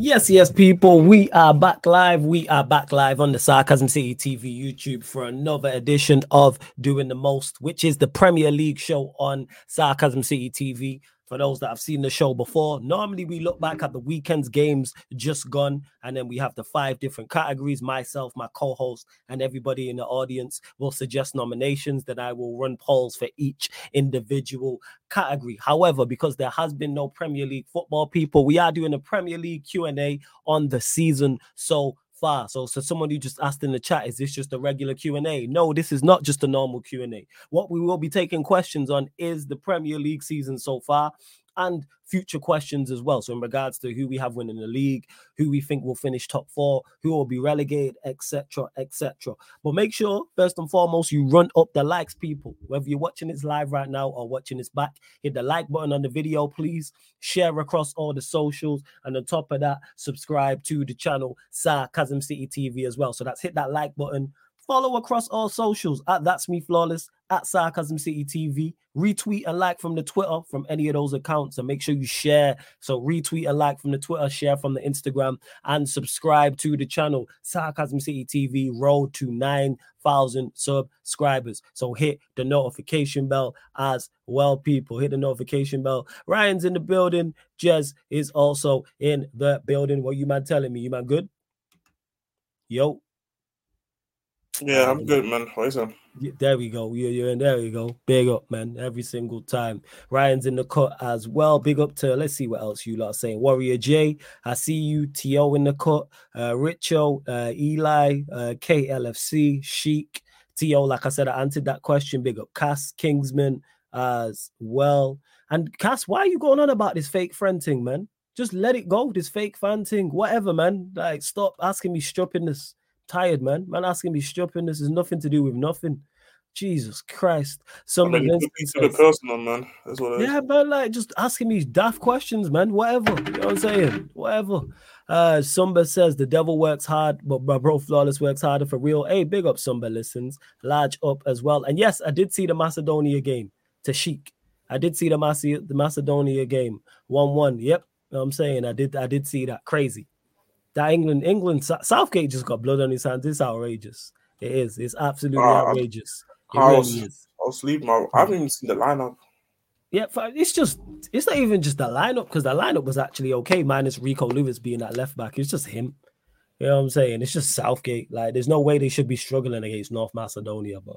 Yes, yes, people. We are back live. We are back live on the Sarcasm City TV YouTube for another edition of Doing the Most, which is the Premier League show on Sarcasm City TV. For those that have seen the show before, normally we look back at the weekend's games just gone, and then we have the five different categories. Myself, my co host, and everybody in the audience will suggest nominations. Then I will run polls for each individual category. However, because there has been no Premier League football, people, we are doing a Premier League Q&A on the season so far. So, so someone who just asked in the chat, is this just a regular Q&A? No, this is not just a normal Q&A. What we will be taking questions on is the Premier League season so far and future questions as well. So, in regards to who we have winning the league, who we think will finish top four, who will be relegated, etc., etc. But make sure, first and foremost, you run up the likes, people. Whether you're watching this live right now or watching this back, hit the like button on the video, please. Share across all the socials, and on top of that, subscribe to the channel Sarcasm City TV as well. So that's hit that like button. Follow across all socials at That's Me Flawless, at Sarcasm City TV. Retweet and like from the Twitter from any of those accounts. And make sure you share. So retweet and like from the Twitter, share from the Instagram, and subscribe to the channel Sarcasm City TV. Road to 9,000 subscribers. So hit the notification bell as well, people. Hit the notification bell. Ryan's in the building. Jez is also in the building. What you man telling me? You man good? Yo. Yeah, I'm good, man. What is? There we go. Yeah, yeah, and there we go. Big up, man. Every single time. Ryan's in the cut as well. Big up to let's see what else you lot are saying. Warrior J, I see you. To in the cut. Uh, Richo, uh, Eli, uh, KLFC, Sheik. To like I said, I answered that question. Big up, Cass Kingsman as well. And Cass, why are you going on about this fake friend thing, man? Just let it go. This fake fan thing, whatever, man. Like, stop asking me this tired, man. Man asking me shopping. This is nothing to do with nothing. Jesus Christ. Some I mean, to the personal, man. That's what Yeah, but like just asking me daft questions, man. Whatever. You know what I'm saying? Whatever. Uh Sumba says the devil works hard, but my bro flawless works harder for real. Hey, big up Sumba listens, large up as well. And yes, I did see the Macedonia game to Sheik. I did see the the Macedonia game. 1-1. Yep. You know I'm saying I did I did see that crazy that England, England, Southgate just got blood on his hands. It's outrageous. It is. It's absolutely uh, outrageous. It I was, really is. I was sleeping. I, haven't even seen the lineup. Yeah, it's just it's not even just the lineup because the lineup was actually okay, minus Rico Lewis being that left back. It's just him. You know what I'm saying? It's just Southgate. Like, there's no way they should be struggling against North Macedonia, but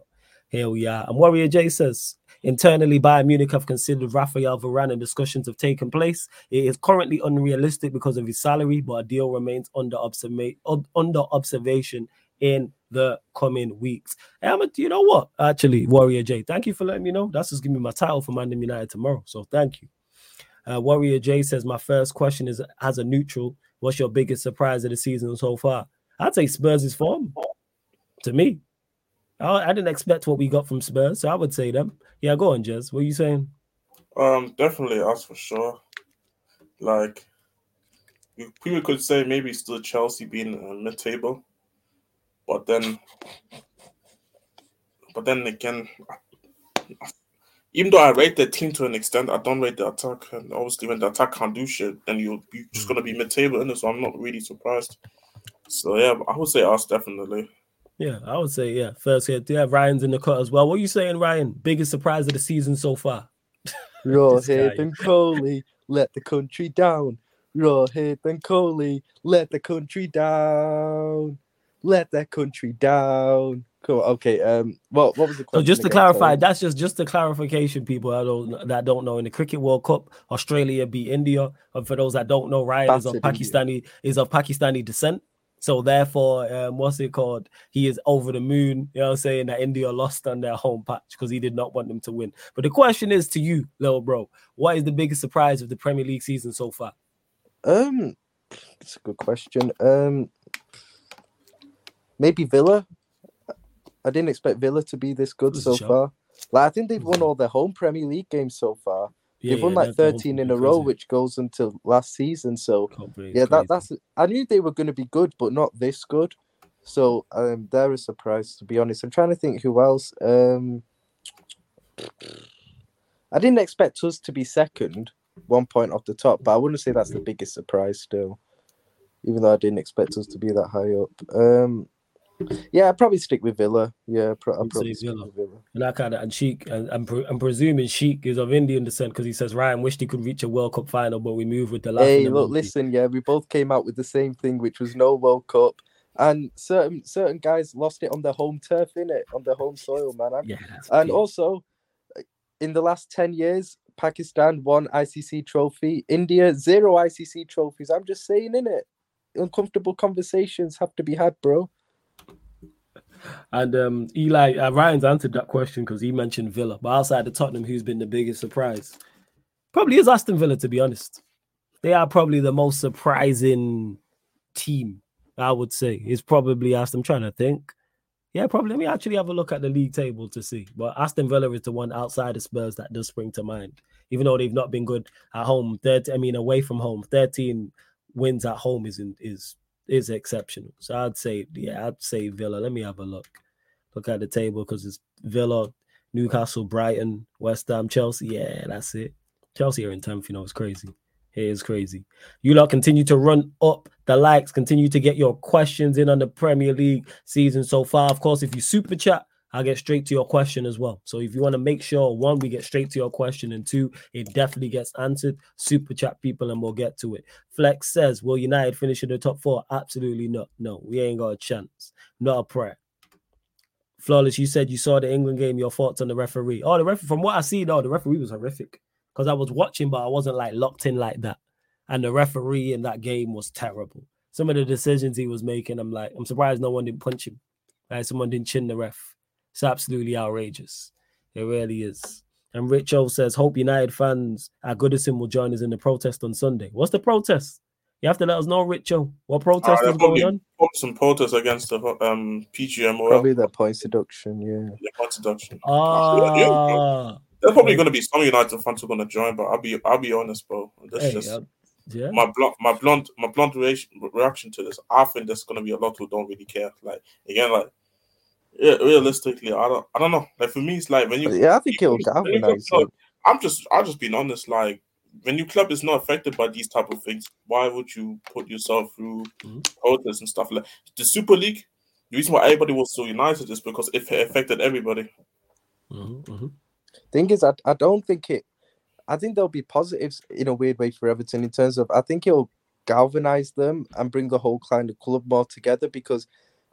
here we are. And Warrior J says internally, Bayern Munich have considered Rafael Varane and discussions have taken place. It is currently unrealistic because of his salary, but a deal remains under, observa- under observation in the coming weeks. You know what? Actually, Warrior J, thank you for letting me know. That's just giving me my title for Man United tomorrow. So thank you. Uh, Warrior J says, My first question is as a neutral, what's your biggest surprise of the season so far? I'd say Spurs' form to me. I, I didn't expect what we got from Spurs, so I would say them. Yeah, go on, Jez. What are you saying? Um, definitely us for sure. Like, people could say maybe still Chelsea being uh, mid-table, but then, but then again, even though I rate the team to an extent, I don't rate the attack. And obviously, when the attack can't do shit, then you're, you're just gonna be mid-table, and so I'm not really surprised. So yeah, I would say us definitely. Yeah, I would say yeah. First hit. Yeah, Ryan's in the cut as well. What are you saying, Ryan? Biggest surprise of the season so far? Rohit and Kohli let the country down. Rohit and Kohli let the country down. Let that country down. Cool. Okay. Um. What What was the question? So just to clarify, that's just just a clarification, people I don't that don't know. In the Cricket World Cup, Australia beat India. And for those that don't know, Ryan is of Pakistani India. is of Pakistani descent. So therefore, um, what's it called? He is over the moon. You know what I'm saying? That India lost on their home patch because he did not want them to win. But the question is to you, little bro, what is the biggest surprise of the Premier League season so far? Um, it's a good question. Um, maybe Villa. I didn't expect Villa to be this good so far. Like I think they've won all their home Premier League games so far. Yeah, They've won yeah, like 13 in a row, which goes until last season. So yeah, that, that's I knew they were going to be good, but not this good. So um, they're a surprise to be honest. I'm trying to think who else. Um, I didn't expect us to be second, one point off the top, but I wouldn't say that's the biggest surprise still. even though I didn't expect us to be that high up. Um, yeah, I'd probably stick with Villa. Yeah, pro- I'd probably stick Villa. with Villa. And I kind of and Sheik, and I'm, pre- I'm presuming Sheik is of Indian descent because he says Ryan wished he could reach a World Cup final, but we moved with the last. Hey, look, listen, yeah, we both came out with the same thing, which was no World Cup. And certain certain guys lost it on their home turf, in it, on their home soil, man. Yeah, and also, uh, in the last ten years, Pakistan won ICC trophy, India zero ICC trophies. I'm just saying, in it, uncomfortable conversations have to be had, bro. And um, Eli uh, Ryan's answered that question because he mentioned Villa, but outside of Tottenham, who's been the biggest surprise? Probably is Aston Villa, to be honest. They are probably the most surprising team. I would say is probably Aston. I'm trying to think. Yeah, probably. Let me actually have a look at the league table to see. But Aston Villa is the one outside of Spurs that does spring to mind. Even though they've not been good at home, 30, I mean away from home, 13 wins at home is in, is is exceptional. So I'd say, yeah, I'd say Villa. Let me have a look. Look at the table because it's Villa, Newcastle, Brighton, West Ham, Chelsea. Yeah, that's it. Chelsea are in 10th, you know, it's crazy. It is crazy. You lot continue to run up the likes, continue to get your questions in on the Premier League season so far. Of course, if you super chat, I'll get straight to your question as well. So if you want to make sure one, we get straight to your question, and two, it definitely gets answered, super chat people and we'll get to it. Flex says, Will United finish in the top four? Absolutely not. No, we ain't got a chance. Not a prayer. Flawless, you said you saw the England game. Your thoughts on the referee? Oh, the referee, from what I see, though, the referee was horrific because I was watching, but I wasn't like locked in like that. And the referee in that game was terrible. Some of the decisions he was making, I'm like, I'm surprised no one didn't punch him. Like someone didn't chin the ref. It's absolutely outrageous. It really is. And Rich O says, Hope United fans at Goodison will join us in the protest on Sunday. What's the protest? You have to let us know, Richo. What protest uh, is going on? Some protest against the um, PGMOL. Probably the points deduction, yeah. Yeah, points deduction. Ah. Yeah, yeah, There's probably going to be some United fans who are going to join, but I'll be I'll be honest, bro. This hey, just uh, yeah. my blunt my blunt my blunt reaction to this. I think there's going to be a lot who don't really care. Like again, like yeah, realistically, I don't, I don't know. Like for me, it's like when you, yeah, I think it'll galvanize. I'm just, I'm just being honest. Like when your club is not affected by these type of things, why would you put yourself through mm-hmm. protests and stuff like the Super League? The reason why everybody was so united is because it affected everybody. Mm-hmm, mm-hmm. Thing is, I, I don't think it. I think there'll be positives in a weird way for Everton in terms of I think it'll galvanize them and bring the whole kind of club more together because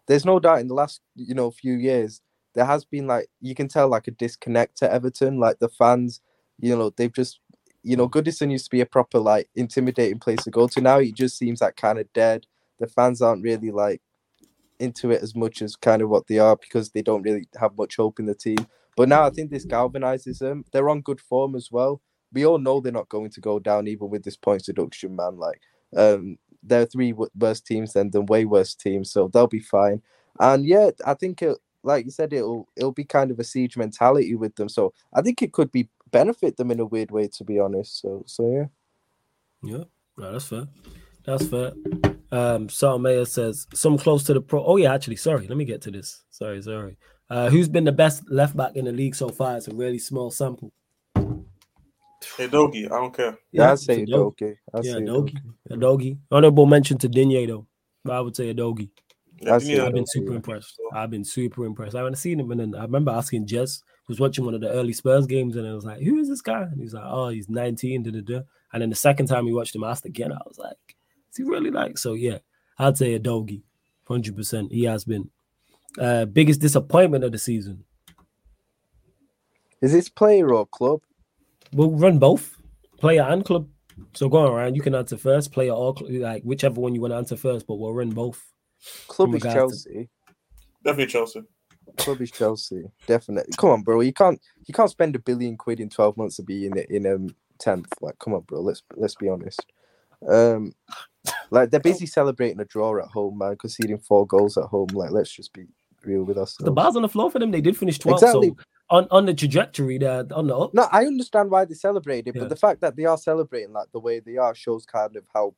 there's no doubt in the last you know few years there has been like you can tell like a disconnect to Everton. Like the fans, you know, they've just you know Goodison used to be a proper like intimidating place to go to. Now it just seems like kind of dead. The fans aren't really like into it as much as kind of what they are because they don't really have much hope in the team. But now I think this galvanizes them. They're on good form as well. We all know they're not going to go down even with this points deduction, man. Like um, there are three worse teams than the way worse teams, so they'll be fine. And yeah, I think it, like you said, it'll it'll be kind of a siege mentality with them. So I think it could be benefit them in a weird way, to be honest. So so yeah. Yeah, no, that's fair. That's fair. Um, Sal Mayer says some close to the pro. Oh yeah, actually, sorry. Let me get to this. Sorry, sorry. Uh, who's been the best left back in the league so far? It's a really small sample. Udogie, I don't care. Yeah, I'd say Udogie. I'd yeah, Udogie. Udogie. Honorable mention to Digne though, but I would say Udogie. Yeah, I've been super impressed. I've been super impressed. I haven't seen him, and then I remember asking Jess, who was watching one of the early Spurs games, and I was like, "Who is this guy?" And he's like, "Oh, he's 19." Da, da, da. And then the second time we watched him, I asked again. I was like, "Is he really like?" So yeah, I'd say Udogie, hundred percent. He has been uh, biggest disappointment of the season. Is this player or club? We'll run both, player and club. So going around, you can answer first, player or club like whichever one you want to answer first, but we'll run both. Club is Chelsea. Definitely Chelsea. Club is Chelsea. Definitely. Come on, bro. You can't you can't spend a billion quid in twelve months to be in in um tenth. Like, come on, bro. Let's let's be honest. Um, like they're busy celebrating a draw at home, man, conceding four goals at home. Like, let's just be real with us. The bars on the floor for them. They did finish 12th. Exactly. So on, on the trajectory, they're on the up. No, I understand why they celebrated, yeah. but the fact that they are celebrating like the way they are shows kind of how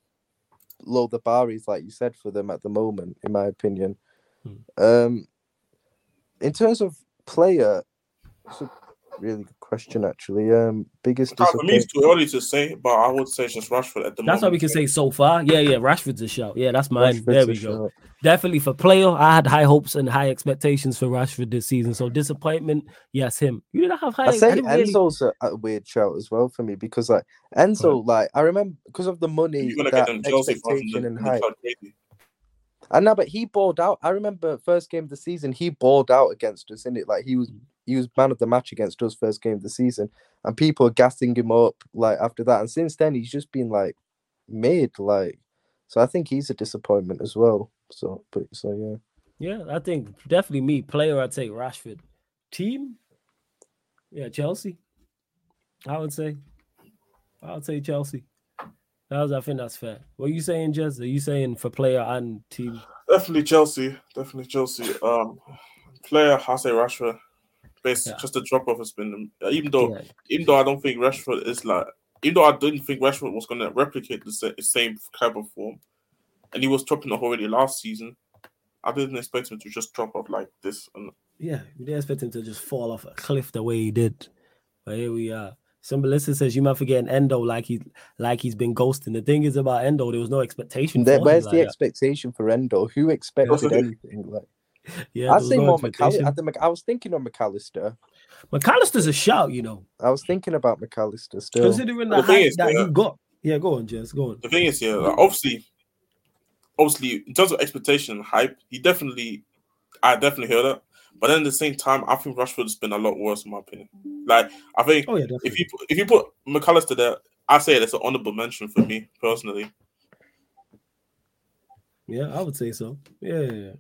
low the bar is, like you said, for them at the moment, in my opinion. Hmm. Um, in terms of player, so really good question, actually. Um, biggest. For me, it's too early to say, but I would say just Rashford at the that's moment. That's why we can say so far. Yeah, yeah, Rashford's a shout. Yeah, that's mine. Rashford's there we go. Shout. Definitely for player, I had high hopes and high expectations for Rashford this season. So disappointment, yes, him. You didn't have high. I say I Enzo's really... a, a, weird shout as well for me because like Enzo, like I remember because of the money, that expectation and hype. And now, but he balled out. I remember first game of the season, he balled out against us, in it. Like he was mm. He was man of the match against us first game of the season, and people are gassing him up like after that. And since then, he's just been like made like. So I think he's a disappointment as well. So, but so yeah. Yeah, I think definitely me player. I'd say Rashford. Team, yeah, Chelsea. I would say, I would say Chelsea. That I think that's fair. What are you saying, Jez? Are you saying for player and team? Definitely Chelsea. Definitely Chelsea. Um, player, I say Rashford. Basically, yeah. just the drop off has been uh, even though yeah. even though I don't think Rashford is like even though I didn't think Rashford was going to replicate the same type of form, and he was dropping off already last season. I didn't expect him to just drop off like this. And yeah, we didn't expect him to just fall off a cliff the way he did. But here we are. Some Melissa says you might forget Endo like he like he's been ghosting. The thing is about Endo, there was no expectation. There, where's the like expectation for Endo? Who expected anything? Like, yeah, I'd say more McAllister. I was thinking of McAllister. McAllister's a shout, you know. I was thinking about McAllister still. Considering the, the hype is, that yeah, he got. Yeah, go on, Jess. Go on. The thing is, yeah, like, obviously, obviously, in terms of expectation and hype, he definitely, I definitely heard that. But then at the same time, I think Rashford's been a lot worse in my opinion. Like I think oh, yeah, if you if you put McAllister there, I say it's an honorable mention for me personally. Yeah, I would say so. Yeah,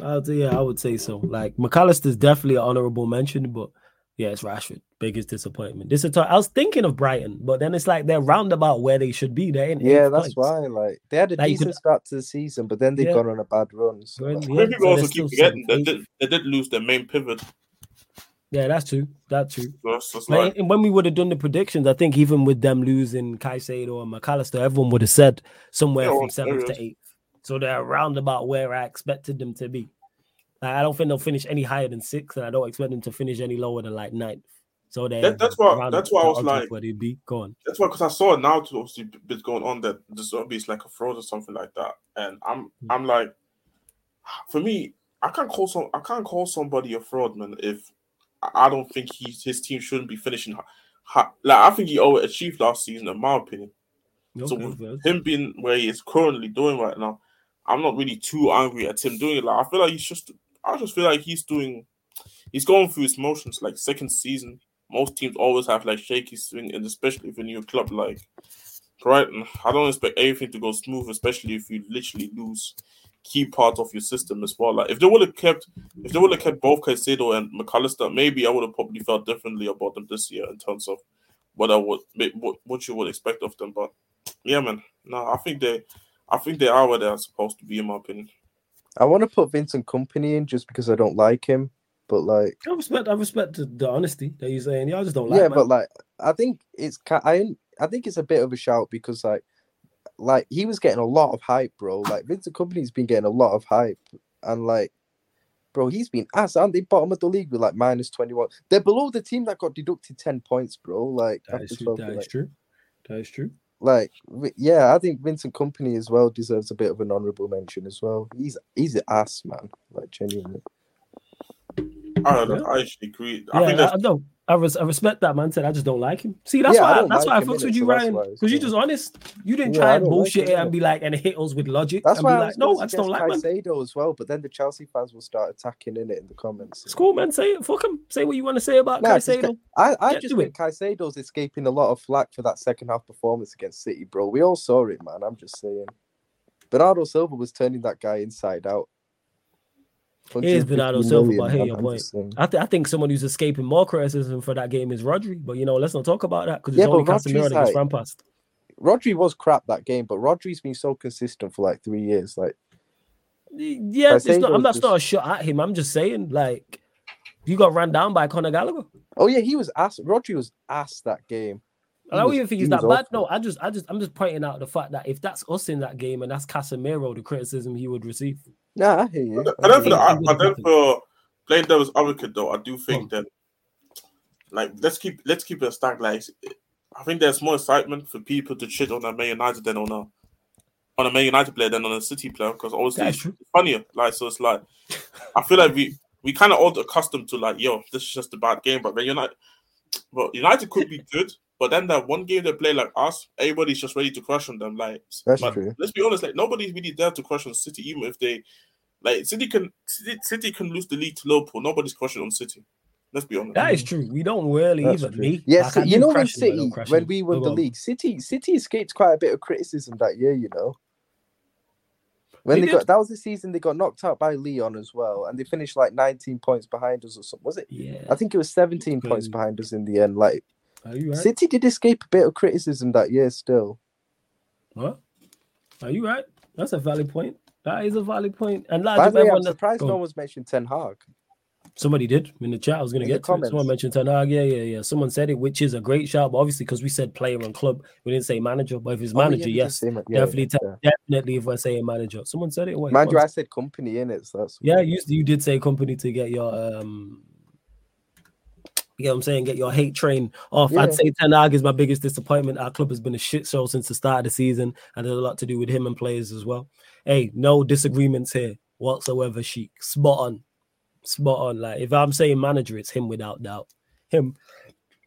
yeah, yeah. I would, yeah, I would say so. Like McAllister's definitely an honorable mention, but yeah, it's Rashford. Biggest disappointment. This is I was thinking of Brighton, but then it's like they're roundabout where they should be. They're in yeah, that's why. Like they had a like decent could, start to the season, but then they've yeah. gone on a bad run. So. yeah, people so also keep forgetting they did, they did lose their main pivot. Yeah, that's true. That's true. That's, that's like, like, when we would have done the predictions, I think even with them losing Caicedo and McAllister, everyone would have said somewhere yeah, from seventh to eighth. So they're around about where I expected them to be. Like, I don't think they'll finish any higher than six, and I don't expect them to finish any lower than like ninth. So that, that's why that's why I was like, where they be going. That's why because I saw now to obviously bit going on that De Zerbi is like a fraud or something like that, and I'm mm-hmm. I'm like, for me, I can't call some I can't call somebody a fraud, man. If I don't think he's his team shouldn't be finishing. High, like I think he overachieved last season, in my opinion. Okay, so with him being where he is currently doing right now, I'm not really too angry at him doing it. Like I feel like he's just I just feel like he's doing he's going through his motions like second season most teams always have like shaky swing, and especially if a new club like Brighton, I don't expect everything to go smooth, especially if you literally lose key parts of your system as well. Like if they would have kept, if they would have kept both Caicedo and McAllister, maybe I would have probably felt differently about them this year in terms of what I would, what, what you would expect of them. But yeah, man, no, I think they, I think they are where they are supposed to be, in my opinion. I want to put Vincent Kompany in just because I don't like him. But like, I respect, I respect the honesty that you're saying. Yeah, I just don't like. Yeah, man. but like, I think it's I I think it's a bit of a shout because like, like he was getting a lot of hype, bro. Like Vincent Kompany's been getting a lot of hype, and like, bro, he's been ass. Aren't they bottom of the league with like minus twenty one? They're below the team that got deducted ten points, bro. Like that is true. That is true. That is true. Like, yeah, I think Vincent Kompany as well deserves a bit of an honourable mention as well. He's he's an ass, man. Like genuinely. I don't know. I actually agree. I yeah, I, no, I, res- I respect that man. Said I just don't like him. See, that's yeah, why I, that's like why I fucks with you, Ryan. Because you're just honest. You didn't yeah, try and bullshit like it and be like and hit us with logic. That's why I like, no, I just don't like Caicedo man. as well. But then the Chelsea fans will start attacking in it in the comments. It's cool, man. Say it. Fuck him. Say what you want to say about nah, Caicedo. I, I just think it. Caicedo's escaping a lot of flack for that second half performance against City, bro. We all saw it, man. I'm just saying. Bernardo Silva was turning that guy inside out. It is Bernardo Silva, but hey, your point. I, th- I think someone who's escaping more criticism for that game is Rodri. But you know, let's not talk about that because it's yeah, only Casemiro that gets front passed. Rodri was crap that game, but Rodri's been so consistent for like three years. Like, yeah, it's not, I'm not, just... not a shot at him. I'm just saying, like, you got ran down by Conor Gallagher. Oh yeah, he was ass. Rodri was ass that game. I don't even think he's that bad. No, I just, I just, I'm just pointing out the fact that if that's us in that game and that's Casemiro, the criticism he would receive. Yeah, I hear you. I, don't feel. I, I don't feel playing devil's advocate though. I do think hmm. that like let's keep let's keep it stacked. Like I think there's more excitement for people to shit on a Man United than on a on a Man United player than on a City player because obviously it's true. funnier. Like so, it's like I feel like we we kind of all accustomed to like, yo, this is just a bad game. But then United, but United could be good. But then that one game they play like us, everybody's just ready to crush on them. Like, that's true. Let's be honest, like nobody's really there to crush on City, even if they like City can City, City can lose the league to Liverpool. Nobody's crushing on City. Let's be honest. That is true. We don't really That's even me. Yes, like, you know when City when we won the league, City City escaped quite a bit of criticism that year. You know, when they, they got that was the season they got knocked out by Lyon as well, and they finished like 19 points behind us or something. Was it? Yeah, I think it was 17 points behind us in the end. Like, right? City did escape a bit of criticism that year. Still, what? Are you right? That's a valid point. That is a valid point. And by the way, I'm surprised no one's mentioned Ten Hag. Somebody did in the chat. I was going to get to it. Someone mentioned Ten Hag. Yeah, yeah, yeah. Someone said it, which is a great shout. But obviously, because we said player and club, we didn't say manager. But if it's manager, oh, yeah, yes, yeah, definitely, yeah. definitely. If I say a manager, someone said it. Wait, manager, I said Kompany in it. So that's yeah. You you did say Kompany to get your um. You know what I'm saying? Get your hate train off. Yeah. I'd say Ten Hag is my biggest disappointment. Our club has been a shit show since the start of the season, and there's a lot to do with him and players as well. Hey, no disagreements here whatsoever. Sheik, spot on spot on. Like if I'm saying manager, it's him without doubt. Him,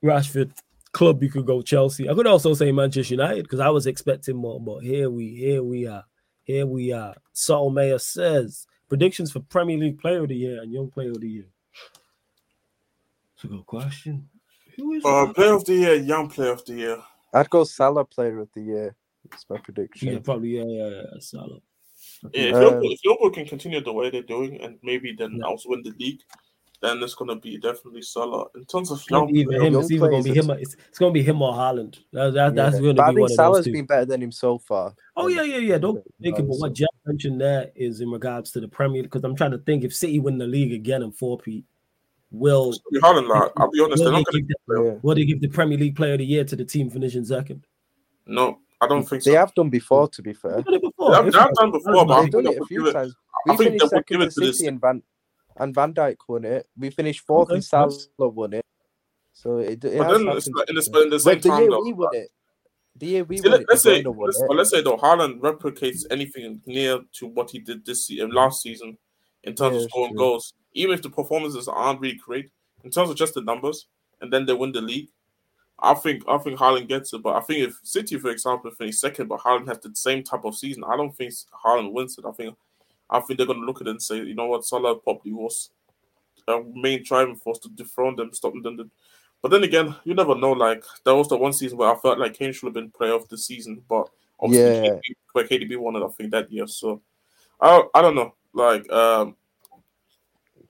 Rashford, club you could go Chelsea. I could also say Manchester United because I was expecting more, but here we here we are. Here we are. Saul Mayer says predictions for Premier League Player of the Year and Young Player of the Year. It's a good question. Who is uh, Player of the Year, Young Player of the Year? I'd go Salah Player of the Year. That's my prediction. Yeah, probably yeah, yeah, yeah Salah. Yeah, if, Liverpool, if Liverpool can continue the way they're doing and maybe then yeah. also win the league, then it's gonna be definitely Salah. In terms of young, even him, it's either gonna be him. It's, it's gonna be him or Haaland. That, that, that's gonna but be I think one Salah's of those two. been better than him so far. Oh yeah, yeah, yeah. Don't think it. But what Jeff mentioned there is in regards to the Premier, because I'm trying to think if City win the league again in four P, will Haaland? Like, I'll be honest, will they're not gonna. The, yeah. Will they give the Premier League Player of the Year to the team finishing second? No, I don't think so. they so. have done before. To be fair, they have, they have done before, but they've done it a few times. We finished second in City and Van and Van Dijk won it. We finished fourth okay. and Salah won it. So it, it but then it's like in, the, in the same time, though, we won uh, it. The year we See, won let's it, say, let's, it. let's say though, Haaland replicates anything near to what he did this season, last season, in terms yeah, of scoring true. goals. Even if the performances aren't really great, in terms of just the numbers, and then they win the league, I think I think Haaland gets it, but I think if City, for example, finish second, but Haaland has the same type of season, I don't think Haaland wins it. I think I think they're gonna look at it and say, you know what, Salah probably was a main driving force to dethrone them, stop them. But then again, you never know. Like there was the one season where I felt like Kane should have been player of the season, but obviously yeah. KDB, where KDB won it, I think that year. So I I don't know. Like um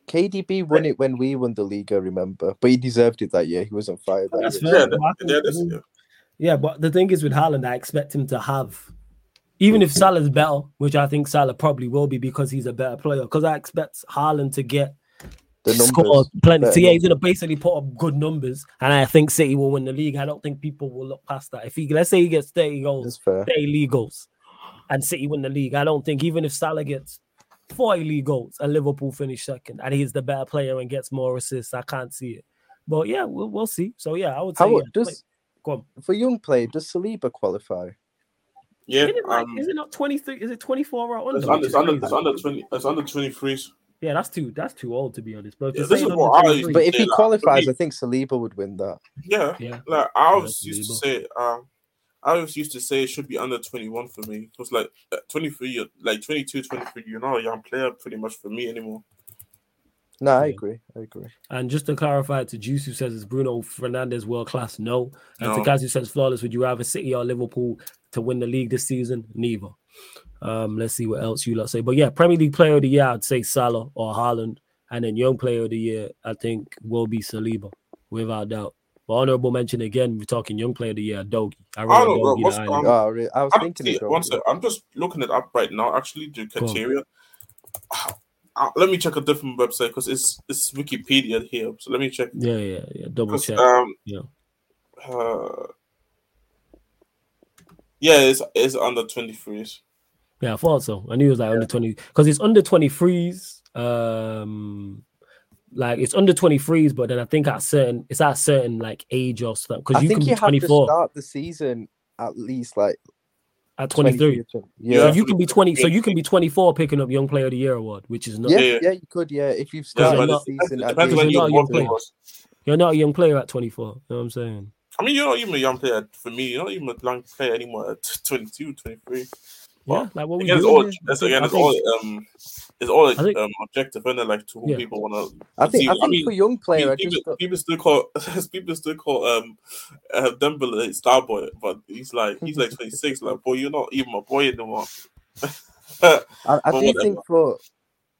KDB won it when we won the league, I remember, but he deserved it that year. He wasn't fired. That That's year. Yeah, yeah, yeah, but the thing is with Haaland, I expect him to have, even if Salah's better, which I think Salah probably will be because he's a better player. Because I expect Haaland to get the score plenty. So yeah, he's gonna basically put up good numbers, and I think City will win the league. I don't think people will look past that. If he let's say he gets 30 goals, 30 league goals, and City win the league, I don't think even if Salah gets 40 league goals and Liverpool finish second, and he's the better player and gets more assists. I can't see it, but yeah, we'll, we'll see. So yeah, I would say. How, yeah, does, For young player, does Saliba qualify? Yeah, is it, like, um, is it not 23? Is it 24 or under? It's under, it's under, it's under 20. It's under 23s. Yeah, that's too that's too old to be honest. But, yeah, this is what I but if he qualifies, I think Saliba would win that. Yeah, yeah. Like I was yeah, used to say, um, I always used to say it should be under 21 for me. Because like 23, like 22, 23, you're not a young player pretty much for me anymore. No, I agree. I agree. And just to clarify to Juice who says is Bruno Fernandes world class? No. And no. to guys who says flawless, would you rather City or Liverpool to win the league this season? Neither. Um, let's see what else you lot say. But yeah, Premier League player of the year, I'd say Salah or Haaland. And then young player of the year, I think will be Saliba, without doubt. But honorable mention again, we're talking young player of the year, Dogi. I, I don't know. What's, um, oh, really? I was I thinking see, one second. I'm just looking it up right now. Actually, the criteria. Uh, let me check a different website because it's it's Wikipedia here. So let me check. Yeah, yeah, yeah. Double check. Um, yeah. Uh, yeah, it's it's under 23s. Yeah, I thought so. I knew it was like yeah. under 20 because it's under 23s. Um, like it's under 23s, but then I think at certain it's at certain like age or stuff. Because you think can you be 24. start the season at least like at 23. Yeah, so you can be 20. So you can be 24 picking up Young Player of the Year award, which is not. Yeah, yeah, yeah you could. Yeah, if you've started yeah, the season, at you're, not a young player. you're not a young player at 24. You know what I'm saying? I mean, you're not even a young player for me. You're not even a young player anymore at 22, 23. Yeah, like what we again, it's all, it's, again, it's all um, it's all think, um, objective, and like to who yeah. people want to. I think, see, I think I mean, for young player, people, just... people still call people still call um uh, Dembele star boy, but he's like he's like twenty six. Like, boy, you're not even a boy anymore. I, I do whatever. think for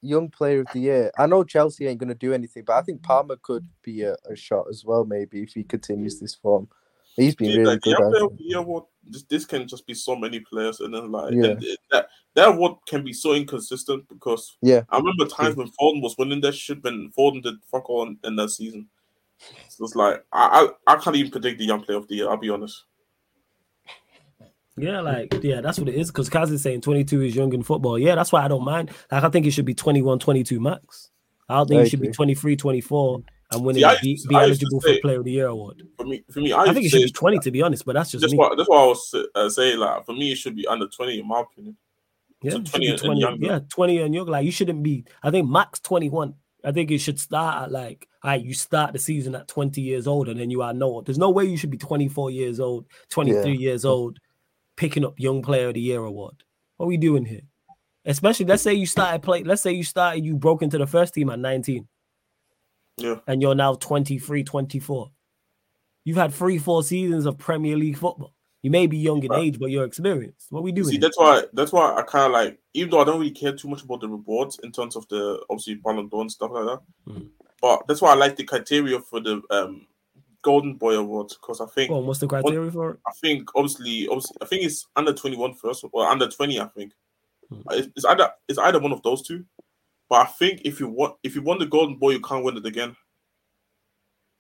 young player of the year, I know Chelsea ain't gonna do anything, but I think Palmer could be a, a shot as well, maybe if he continues this form. He's been yeah, really like, good. Yeah, yeah, what this, this can just be so many players, and then like yeah. and, that that what can be so inconsistent because yeah, I remember times yeah. when Foden was winning that shit when Foden did fuck all in, in that season. So it's like I, I I can't even predict the young player of the year. I'll be honest. Yeah, like yeah, that's what it is. Because Kaz is saying 22 is young in football. Yeah, that's why I don't mind. Like I think it should be 21, 22 max. I don't think it should be 23, 24 and winning See, be, be eligible for Player of the Year award. For me, for me, I, I think it should be twenty to be honest, but that's just that's me. What, that's what I was uh, saying. Like for me, it should be under twenty in my opinion. Yeah, so 20, and, 20 and yeah, twenty and younger. Like you shouldn't be. I think max twenty one. I think it should start at like, all right, you start the season at 20 years old and then you are no. There's no way you should be 24 years old, 23 yeah. years old, picking up Young Player of the Year award. What are we doing here? Especially, let's say you started play. Let's say you started, you broke into the first team at 19. Yeah. And you're now 23, 24. You've had three, four seasons of Premier League football. You may be young in right. age, but you're experienced. What we doing? See, that's why that's why I kind of like, even though I don't really care too much about the rewards in terms of the obviously Ballon d'Or and stuff like that. Mm-hmm. But that's why I like the criteria for the um Golden Boy Awards because I think. what's the criteria for it? I think obviously, obviously, I think it's under 21 first or under 20. I think mm-hmm. it's either it's either one of those two. But I think if you want if you won the Golden Boy, you can't win it again.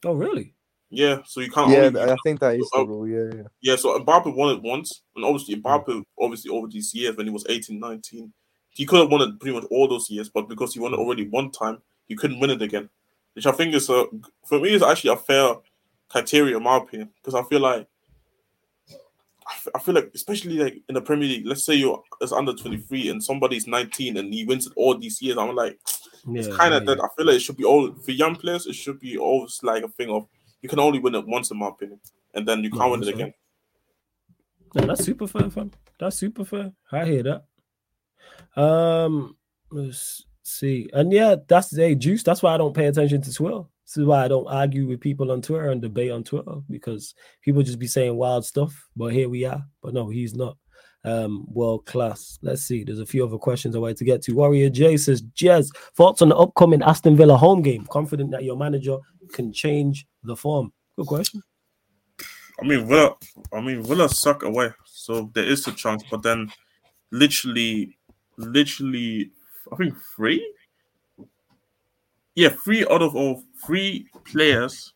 Oh really? Yeah, so you can't. Yeah, only, I think that is the rule. Yeah, yeah. Yeah, so Mbappe won it once, and obviously Mbappe, mm. obviously over these years when he was 18, 19, he could have won it pretty much all those years, but because he won it already one time, he couldn't win it again, which I think is a for me is actually a fair criteria in my opinion, because I feel like I feel like, especially like in the Premier League, let's say you're it's under 23 and somebody's 19 and he wins it all these years. I'm like, yeah, it's kind of yeah. that. I feel like it should be all for young players. It should be always like a thing of you can only win it once, in my opinion, and then you can't win it again. No, that's super fair, fam. That's super fair. I hear that. Um, let's see, and yeah, that's the juice. That's why I don't pay attention to Twitter. This is why I don't argue with people on Twitter and debate on Twitter because people just be saying wild stuff. But here we are. But no, he's not um, world class. Let's see. There's a few other questions I wanted to get to. Warrior J says, Jez, thoughts on the upcoming Aston Villa home game? Confident that your manager can change the form? Good question. I mean, Villa. I mean, Villa suck away, so there is a chance. But then, literally, literally, I think three yeah, three out of all three players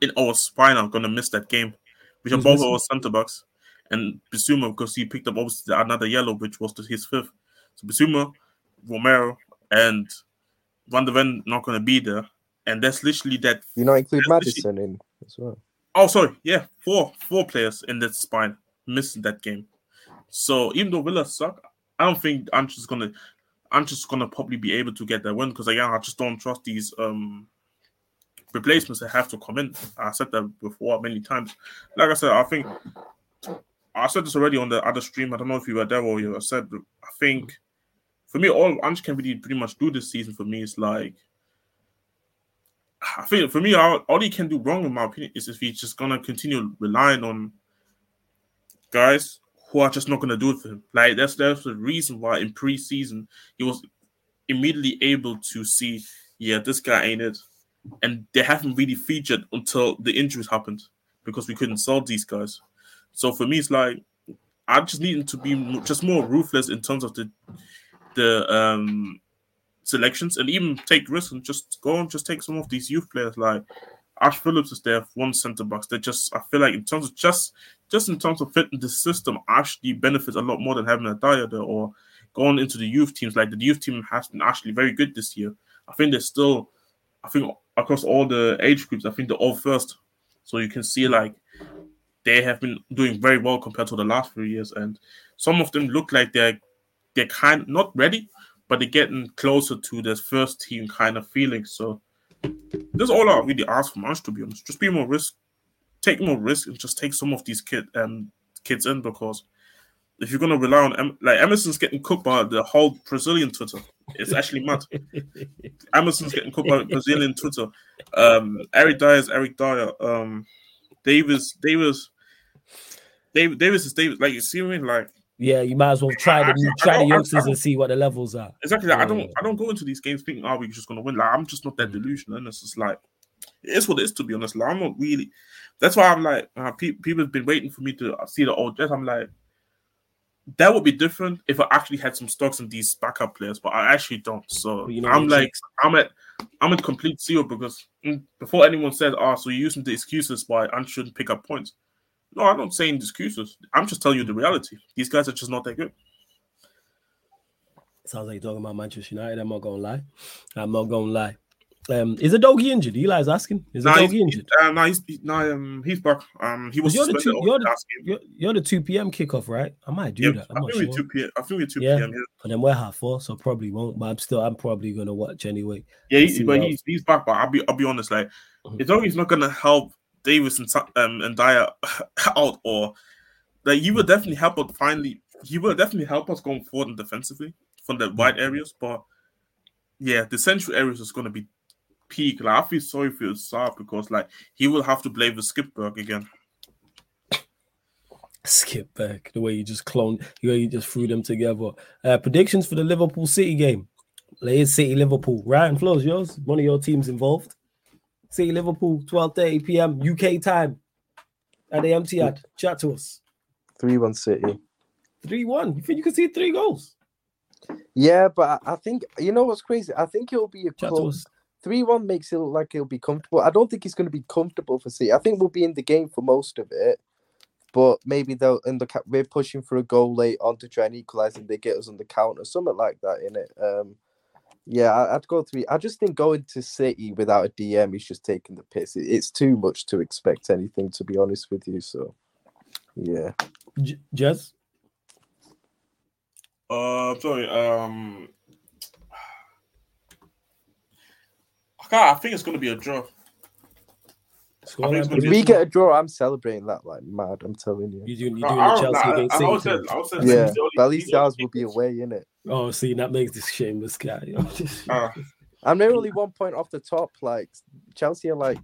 in our spine are gonna miss that game, which are both our centre backs. And Bissouma, because he picked up obviously another yellow, which was his fifth. So Bissouma, Romero, and Van der Ven not gonna be there. And that's literally that. You not include Maddison in as well. Oh, sorry. Yeah, four four players in that spine missing that game. So even though Villa suck, I don't think I'm gonna I'm just gonna probably be able to get that win because again, I just don't trust these um replacements that have to come in. I said that before many times. Like I said, I think I said this already on the other stream. I don't know if you were there or you said. I think for me, all Ange can really pretty much do this season for me is like. I think for me, all, all he can do wrong, in my opinion, is if he's just gonna continue relying on guys who are just not going to do it for him. Like that's that's the reason why in preseason he was immediately able to see, yeah, this guy ain't it, and they haven't really featured until the injuries happened because we couldn't solve these guys. So for me, it's like I just need to be just more ruthless in terms of the the um selections and even take risks and just go and just take some of these youth players like Ash Phillips is there, one centre backs. They just I feel like in terms of just just in terms of fitting the system, actually benefits a lot more than having a there or going into the youth teams. Like the youth team has been actually very good this year. I think they're still I think across all the age groups, I think they're all first. So you can see like they have been doing very well compared to the last few years, and some of them look like they're they're kind not ready, but they're getting closer to this first team kind of feeling. So that's all I really ask from us, to be honest. Just be more risk, take more risk, and just take some of these kid um kids in because if you're gonna rely on like Emerson's getting cooked by the whole Brazilian Twitter, it's actually mad. Emerson's getting cooked by Brazilian Twitter. Um, Eric Dier is Eric Dier. Um, Davis, Davis, Davis, Davis is Davis. Like you see me, like yeah, you might as well try the try the youngsters and see what the levels are. Exactly. Like, yeah. I don't I don't go into these games thinking, oh, we're just gonna win. Like I'm just not that delusional, and it's just like it is what it is. To be honest, like I'm not really. That's why I'm like uh, pe- people have been waiting for me to see the old dress. I'm like that would be different if I actually had some stocks in these backup players, but I actually don't. So you know I'm like, I'm at, I'm at complete zero because mm, before anyone said, "Oh, so you're using the excuses why I shouldn't pick up points." No, I'm not saying excuses. I'm just telling you the reality. These guys are just not that good. Sounds like you're talking about Manchester United. I'm not gonna lie. I'm not gonna lie. Um, is doggy injured? Eli's asking. Is nah, doggy injured? Uh, no, he's nah, um, he's back. Um, he was. You're the, two, you're, the, you're, you're, the two p.m. kickoff, right? I might do that. I'm I not sure. Two p.m. I think we're two yeah. p.m. Yeah, and then we're half four, so probably won't. But I'm still, I'm probably gonna watch anyway. Yeah, he, but he's, he's back. But I'll be, I'll be honest. Like, mm-hmm. Udogie's not gonna help Davis and um and Dier out, or like you will definitely help us finally. you will definitely help us going forward and defensively from the wide mm-hmm. areas, but yeah, the central areas is going to be peak. Like I feel sorry for Saab because like he will have to play with Skipberg again. Skipberg, the way you just cloned, the way you just threw them together. Uh, predictions for the Liverpool City game. Leeds City Liverpool. Ryan Flows, yours. One of your teams involved. City Liverpool, 12:30 p.m. UK time at the Etihad. Chat to us. 3-1 City. 3-1. You think you can see three goals? Yeah, but I think you know what's crazy. I think it'll be a Chat close. Three one makes it look like he'll be comfortable. I don't think he's going to be comfortable for City. I think we'll be in the game for most of it, but maybe they'll in the we're pushing for a goal late on to try and equalize, and they get us on the counter, something like that in it. Um, yeah, I, would go three. I just think going to City without a DM is just taking the piss. It, it's too much to expect anything, to be honest with you. So, yeah. J- Jess. Uh, sorry. Um, I think it's going to be a draw. If we get a draw, I'm celebrating that like mad. I'm telling you. You doing, you doing no, the Chelsea against City? Said, said yeah, but at least ours will be away in it. Oh, see, that makes this shameless guy. uh, I'm nearly only one point off the top. Like Chelsea are like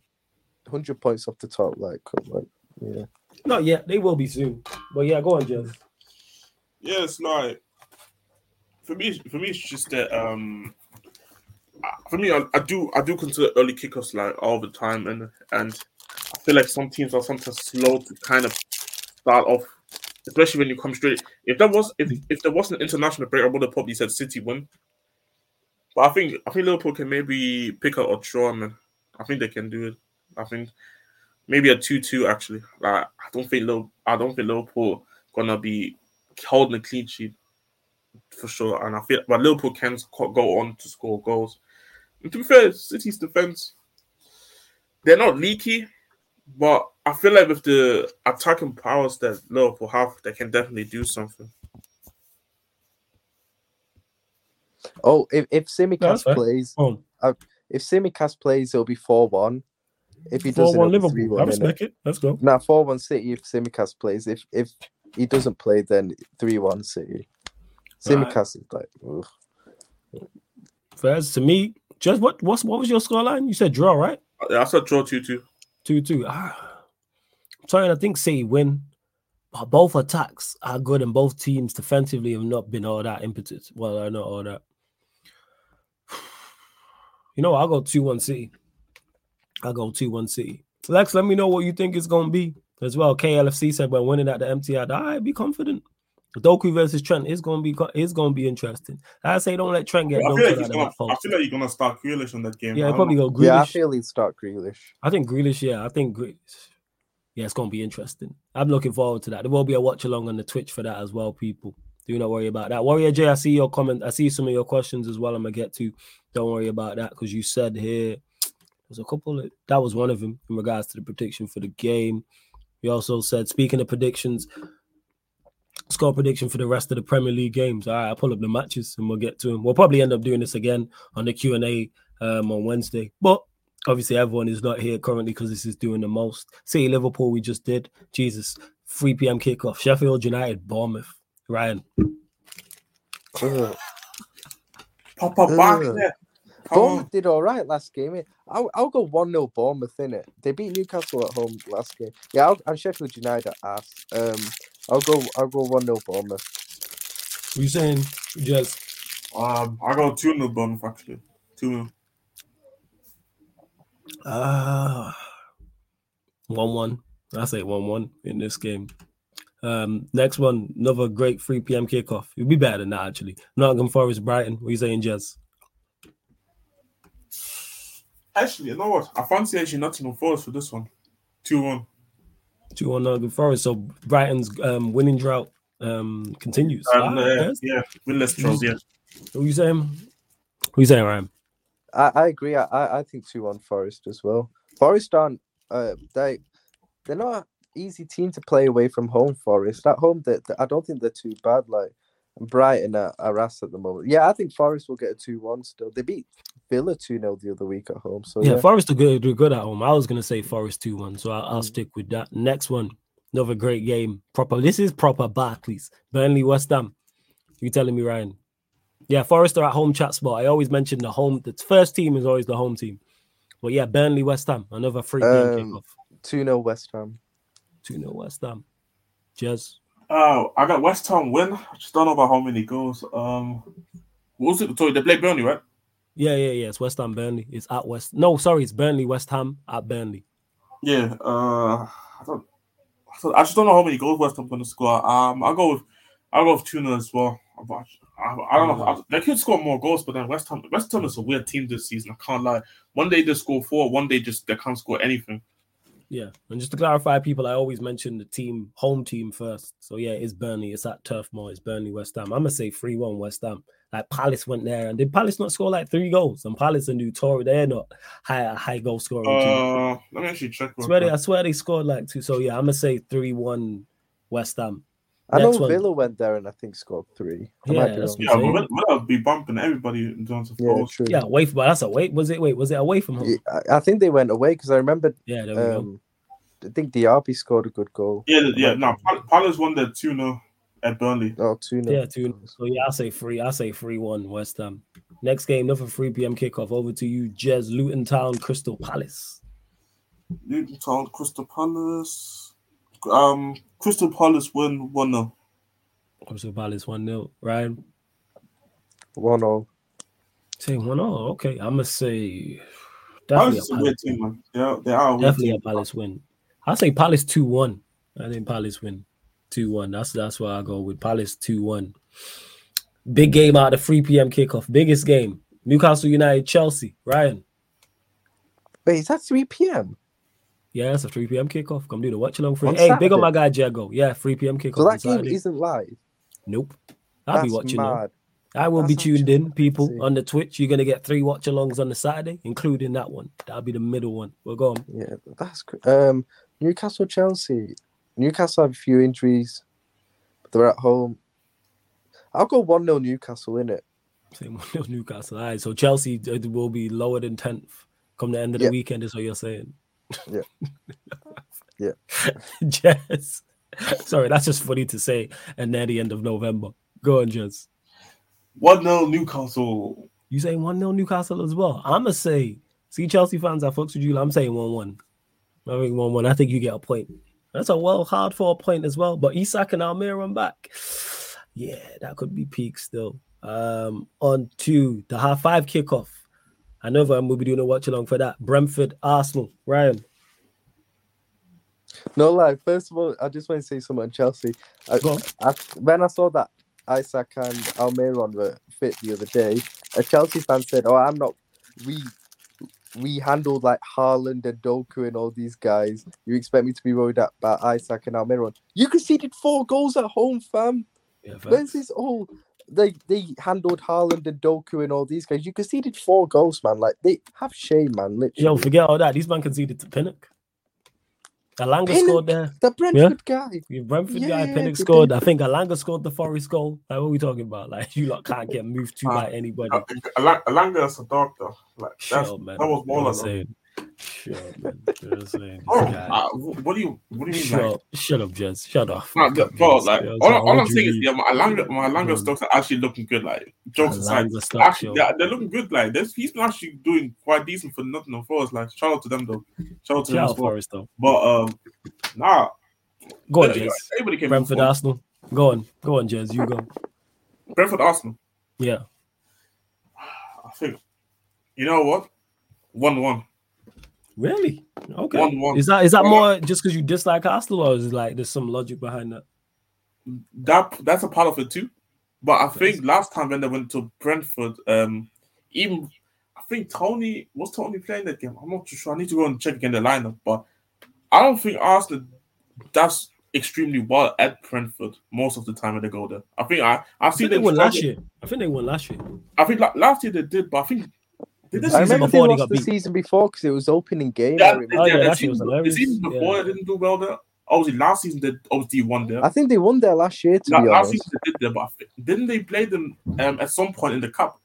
hundred points off the top. Like, like yeah. Not yet. They will be soon. But yeah, go on, Jez. Yeah, it's like for me. For me, it's just that um for me, I, I, do I do consider early kickoffs like all the time, and and I feel like some teams are sometimes slow to kind of start off, especially when you come straight. If there was if if there was an international break, I would have probably said City win. But I think I think Liverpool can maybe pick up a draw, man. I think they can do it. I think maybe a two-two actually. Like I don't think Liverpool, I don't think Liverpool gonna be holding a clean sheet for sure. And I feel but Liverpool can go on to score goals. And to be fair, City's defense, they're not leaky, but I feel like with the attacking powers that Liverpool have, they can definitely do something. Oh, if if Tsimikas plays, oh. uh, if Tsimikas plays, it'll be four one. If he doesn't, 4-1 Liverpool. I respect it. Let's go. Now four one City. If Tsimikas plays, if if he doesn't play, then three one City. Tsimikas right. is like. Ugh. First to me, just what what's what was your scoreline? You said draw, right? Yeah, I said draw two two. Two two. Ah. I'm sorry, I think City win. But both attacks are good, and both teams defensively have not been all that impetus. Well, I know all that. You know, I'll go 2 1 City. I'll go 2 1 City. Lex, let me know what you think it's going to be as well. KLFC said when winning at the Etihad, I be confident. Doku versus Trent is going to be is going to be interesting. I say don't let Trent get. I feel, like he's gonna, I feel like you're going to start Grealish on that game. Yeah, probably go Grealish. Yeah, I feel he'd start Grealish. I think Grealish. Yeah, I think Grealish. Yeah, it's going to be interesting. I'm looking forward to that. There will be a watch along on the Twitch for that as well, people. Do not worry about that. Warrior J, I see your comment. I see some of your questions as well. I'm gonna get to. Don't worry about that because you said here There's a couple. Of, that was one of them in regards to the prediction for the game. He also said, speaking of predictions, score prediction for the rest of the Premier League games. All right, I'll pull up the matches and we'll get to them. We'll probably end up doing this again on the Q and A um, on Wednesday, but obviously everyone is not here currently because this is doing the most. City Liverpool, we just did. Jesus, 3 p.m. kickoff. Sheffield United, Bournemouth. Ryan. Pop up back there. Bournemouth did all right last game. I'll, I'll go 1 0 Bournemouth in it. They beat Newcastle at home last game. Yeah, I'll, and Sheffield United ass. Um, I'll go I'll go 1 0 Bournemouth. What are you saying, Jez? Um, I go 2 0 Bournemouth actually. 2 0. Uh, 1 1. I say 1 1 in this game. Um, next one, another great 3 p.m. kickoff. It'd be better than that, actually. Nottingham Forest, Brighton. What are you saying, Jez? Actually, you know what? I fancy actually Nottingham Forest for this one. 2 1. 2 1 Nottingham Forest. So Brighton's um, winning drought um, continues. Um, uh, yeah, winless drought, yeah. What are you saying? What are you saying, Ryan? I, I agree. I, I think 2 1 Forest as well. Forest aren't, uh, they, they're not easy team to play away from home. Forest at home, they, they, I don't think they're too bad. Like Brighton are, are ass at the moment. Yeah, I think Forest will get a two one still. They beat Villa two 0 the other week at home. So yeah, yeah. Forest are good. They're good at home. I was gonna say Forest two one, so I'll, I'll mm. stick with that. Next one, another great game. Proper. This is proper Barclays. Burnley West Ham. You telling me, Ryan? Yeah, Forest are at home chat spot. I always mention the home. The first team is always the home team. But yeah, Burnley West Ham. Another free game um, kickoff. Two 0 West Ham. 2 0 West Ham. Jez. Oh, I got West Ham win. I just don't know about how many goals. Um, what was it? Sorry, they play Burnley, right? Yeah, yeah, yeah. It's West Ham Burnley. It's at West. No, sorry, it's Burnley West Ham at Burnley. Yeah. Uh, I don't. I just don't know how many goals West Ham going to score. Um, I'll go with I'll go with Tuna as well. I, I, don't know. I, they could score more goals, but then West Ham West Ham is a weird team this season. I can't lie. One day they score four, one day just they can't score anything. Yeah, and just to clarify, people, I always mention the team, home team first. So yeah, it's Burnley. It's at Turf Moor. It's Burnley West Ham. I'm gonna say three one West Ham. Like Palace went there, and did Palace not score like three goals? And Palace and New Tory, they're not high high goal scoring. Uh, let me actually check. I swear, they, I swear they scored like two. So yeah, I'm gonna say three one West Ham. I know one. Villa went there and I think scored three. I yeah, that's yeah, but Villa be bumping everybody in terms of yeah, goals. True. Yeah, away from that's away. Was it wait? Was it away from home? Yeah, I think they went away because I remember. Yeah, um, I think Diaby scored a good goal. Yeah, yeah. No, Palace won the 2 0 at Burnley. Oh, 2 0. Yeah, 2 So, yeah, I'll say three. I'll say 3 1 West Ham. Next game, another 3 p.m. kickoff. Over to you, Jez, Luton Town, Crystal Palace. Luton Town, Crystal Palace. Um, Crystal Palace win 1 0. Crystal Palace 1 0. Ryan? 1 0. Say 1 0. Okay, I'm going to say. Definitely a, a Palace team, man. Yeah, they are definitely a Palace win. I say Palace two one. I think Palace win two one. That's that's why I go with Palace two one. Big game out of 3 p.m. kickoff. Biggest game. Newcastle United, Chelsea. Ryan. Wait, is that 3 p.m.? Yeah, it's a 3 p.m. kickoff. Come do the watch along for Hey, Saturday? big on my guy Jago. Yeah, 3 p.m. kickoff. So that game isn't live. Nope. I'll That's be watching. Mad. I will That's be tuned in, people, on the Twitch. You're gonna get three watch alongs on the Saturday, including that one. That'll be the middle one. We're going. Yeah, that's good. Um, Newcastle, Chelsea. Newcastle have a few injuries, but they're at home. I'll go 1 0 Newcastle in it. Same 1 0 Newcastle. All right, so Chelsea will be lower than 10th come the end of the weekend, is what you're saying. Yeah. yeah. Jess. Sorry, that's just funny to say. And near the end of November. Go on, Jess. 1 0 Newcastle. You saying 1 0 Newcastle as well? I'm going to say, see, Chelsea fans, I fucks with you. I'm saying 1 1. I think one one. I think you get a point. That's a well hard for a point as well. But Isak and Almiron back. Yeah, that could be peak still. Um, on to the half five kickoff. I know I'm will be doing a watch along for that. Brentford, Arsenal, Ryan. No lie. First of all, I just want to say something on Chelsea. I, I, when I saw that Isak and Almiron were fit the other day, a Chelsea fan said, "Oh, I'm not. We we handled like Haaland and Doku and all these guys. You expect me to be worried about Isak and Almiron? You conceded four goals at home, fam. Yeah, Where's this all they they handled Haaland and Doku and all these guys. You conceded four goals, man. Like they have shame, man. Literally. Yo, forget all that. These man conceded to Pinnock. Elanga Pinnock, scored there. The Brentford yeah? guy. The Brentford yeah, guy, Pinnock scored. I think Elanga scored the Forest goal. Like, what are we talking about? Like, you lot can't get moved to uh, by anybody. Elanga is a doctor. Like, that's, sure, that was more than Oh, uh, what do you what do you mean? Shut, like, shut up, Jez. Shut up. Nah, bro, like all, all I'm saying is, yeah, my Elanga, my Elanga stocks are actually looking good. Like jokes aside, actually, they're, they're, looking good. Like this, he's been actually doing quite decent for Nottingham Forest. Like shout out to them though. Shout out to shout them Forest though. But um, nah. Go on, Jez. Everybody came Brentford, Arsenal. Go on, go on, Jez. You go. Brentford, Arsenal. Yeah. I think. You know what? One one. Really? Okay. One, one. Is that is that more just because you dislike Arsenal, or is it like there's some logic behind that? That that's a part of it too. But I think last time when they went to Brentford, um, even I think Toney was Toney playing that game. I'm not too sure. I need to go and check again the lineup, but I don't think Arsenal does extremely well at Brentford most of the time when they go there. I think I I see they won last year. I think they won last year. I think like, last year they did, but I think I remember they lost the season before because it was opening game. Yeah, oh, yeah, that season, was the season before yeah. they didn't do well there. Obviously, last season they obviously won there. I think they won there last year. To La- be last honest. season they did there, but didn't they play them um, at some point in the cup?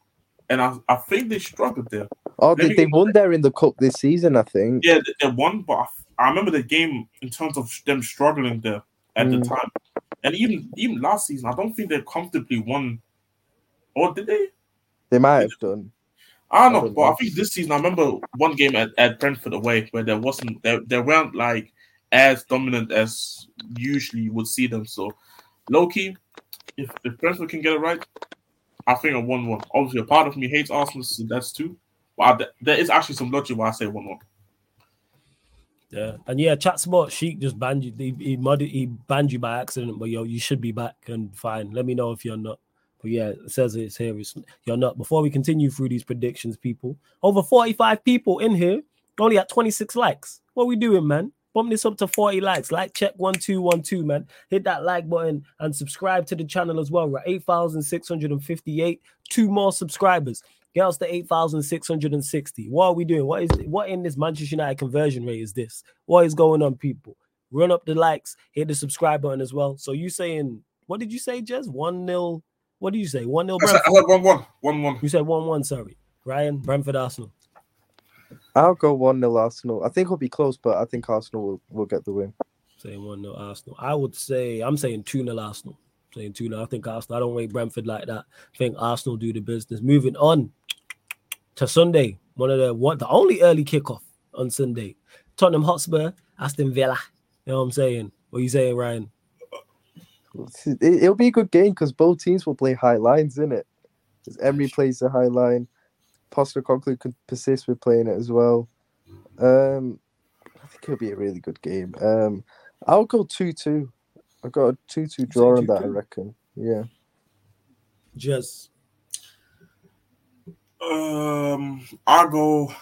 And I, I think they struggled there. Oh, they, they won there in the cup this season, I think. Yeah, they, they won, but I, I, remember the game in terms of them struggling there at mm. the time. And even even last season, I don't think they comfortably won. Or did they? They might have done. I don't know, but I think this season I remember one game at, at Brentford away where there wasn't there, they weren't like as dominant as usually you would see them. So low key, if, if Brentford can get it right, I think a one one. Obviously, a part of me hates Arsenal, so that's two. But I, there is actually some logic why I say one one. Yeah, and yeah, chat spot Sheik just banned you. He, he, he banned you by accident, but yo, you should be back and fine. Let me know if you're not. But yeah, it says it's here. It's, you're not. Before we continue through these predictions, people, over 45 people in here, only at 26 likes. What we doing, man? Bump this up to 40 likes. Like check one two one two, man. Hit that like button and subscribe to the channel as well. We're at 8,658. Two more subscribers. Get us to 8,660. What are we doing? What is what in this Manchester United conversion rate is this? What is going on, people? Run up the likes, hit the subscribe button as well. So you saying what did you say, Jez? One nil what do you say? One 0 I said, I said one one. One one. You said one one. Sorry, Ryan. Brentford Arsenal. I'll go one 0 Arsenal. I think it'll be close, but I think Arsenal will, will get the win. Saying one 0 Arsenal. I would say I'm saying two 0 Arsenal. saying two 0 I think Arsenal. I don't rate Brentford like that. I think Arsenal do the business. Moving on to Sunday. One of the one the only early kickoff on Sunday. Tottenham Hotspur, Aston Villa. You know what I'm saying? What are you saying, Ryan? It, will be a good game because both teams will play high lines, in it. Emery plays the high line. Postecoglou could persist with playing it as well. Um, I think it'll be a really good game. Um, I'll go two-two. I've got a two-two draw on that. I reckon. Yeah. Just. Um, I'll go.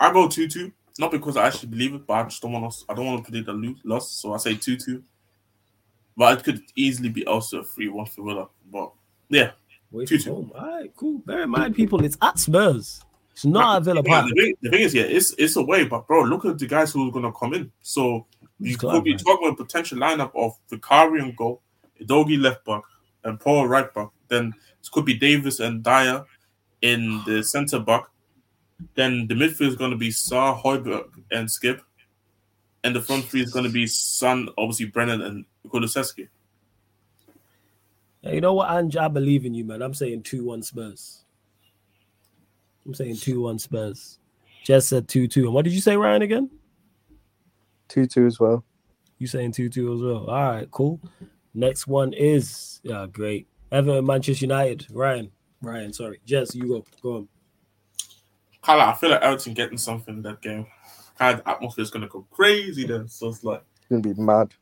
I'll go two-two. Not because I actually believe it, but I just don't want to. I don't want to predict a lose, loss, so I say two two. But it could easily be also a three one for Villa. But yeah, Wait two two. All right, cool. Bear in mind, people, it's at Spurs. It's not at Villa Park. The thing, the thing is, yeah, it's it's away, but bro, look at the guys who are gonna come in. So you could be talking about a potential lineup of Vicario and goal, Udogie left back, and Paul right back. Then it could be Davis and Dyer in the centre back. Then the midfield is going to be Sarr, Højbjerg, and Skip. And the front three is going to be Son, obviously Brennan, and Kulusevski. you know what, Ange? I believe in you, man. I'm saying 2 1 Spurs. I'm saying 2 1 Spurs. Jess said 2 2. And what did you say, Ryan, again? 2 2 as well. You saying 2 2 as well. All right, cool. Next one is, yeah, great. Everton, Manchester United. Ryan. Ryan, sorry. Jess, you go. Go on. Kala, I feel like Everton getting something in that game. Kind of atmosphere is gonna go crazy then. So it's like it's gonna be mad.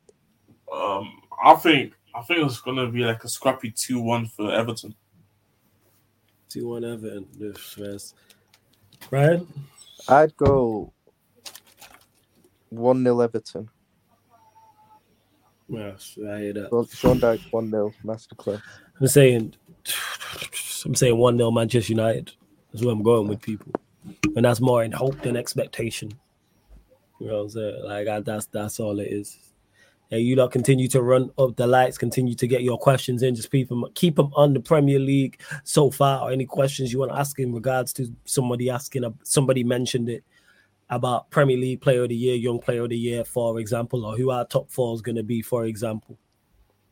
Um, I think I think it's gonna be like a scrappy two-one for Everton. Two-one Everton. This Right? I'd go one 0 Everton. Yes, I hear that. Well, Sean Dyche one 0 masterclass. I'm saying, I'm saying one 0 Manchester United. That's where I'm going with people, and that's more in hope than expectation. You know what I'm saying? Like I, that's that's all it is. And you lot continue to run up the lights, continue to get your questions in. Just keep them, keep them on the Premier League so far, or any questions you want to ask in regards to somebody asking. Somebody mentioned it about Premier League Player of the Year, Young Player of the Year, for example, or who our top four is going to be, for example.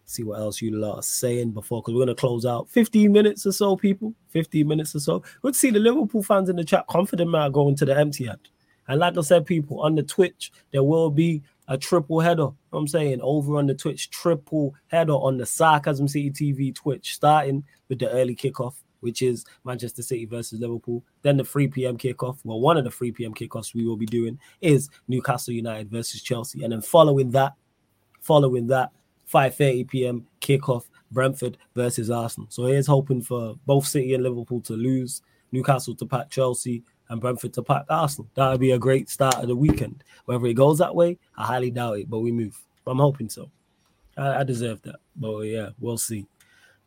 See what else you lot are saying before, because we're going to close out 15 minutes or so, people. 15 minutes or so. Good to see the Liverpool fans in the chat confident man going to the empty end. And like I said, people on the Twitch, there will be a triple header. You know I'm saying over on the Twitch, triple header on the Sarcasm City TV Twitch, starting with the early kickoff, which is Manchester City versus Liverpool. Then the 3 p.m. kickoff. Well, one of the 3 p.m. kickoffs we will be doing is Newcastle United versus Chelsea. And then following that, following that, 5:30 p.m. kickoff, Brentford versus Arsenal. So here's hoping for both City and Liverpool to lose, Newcastle to pack Chelsea, and Brentford to pack Arsenal. That would be a great start of the weekend. Whether it goes that way, I highly doubt it, but we move. I'm hoping so. I, I deserve that. But yeah, we'll see.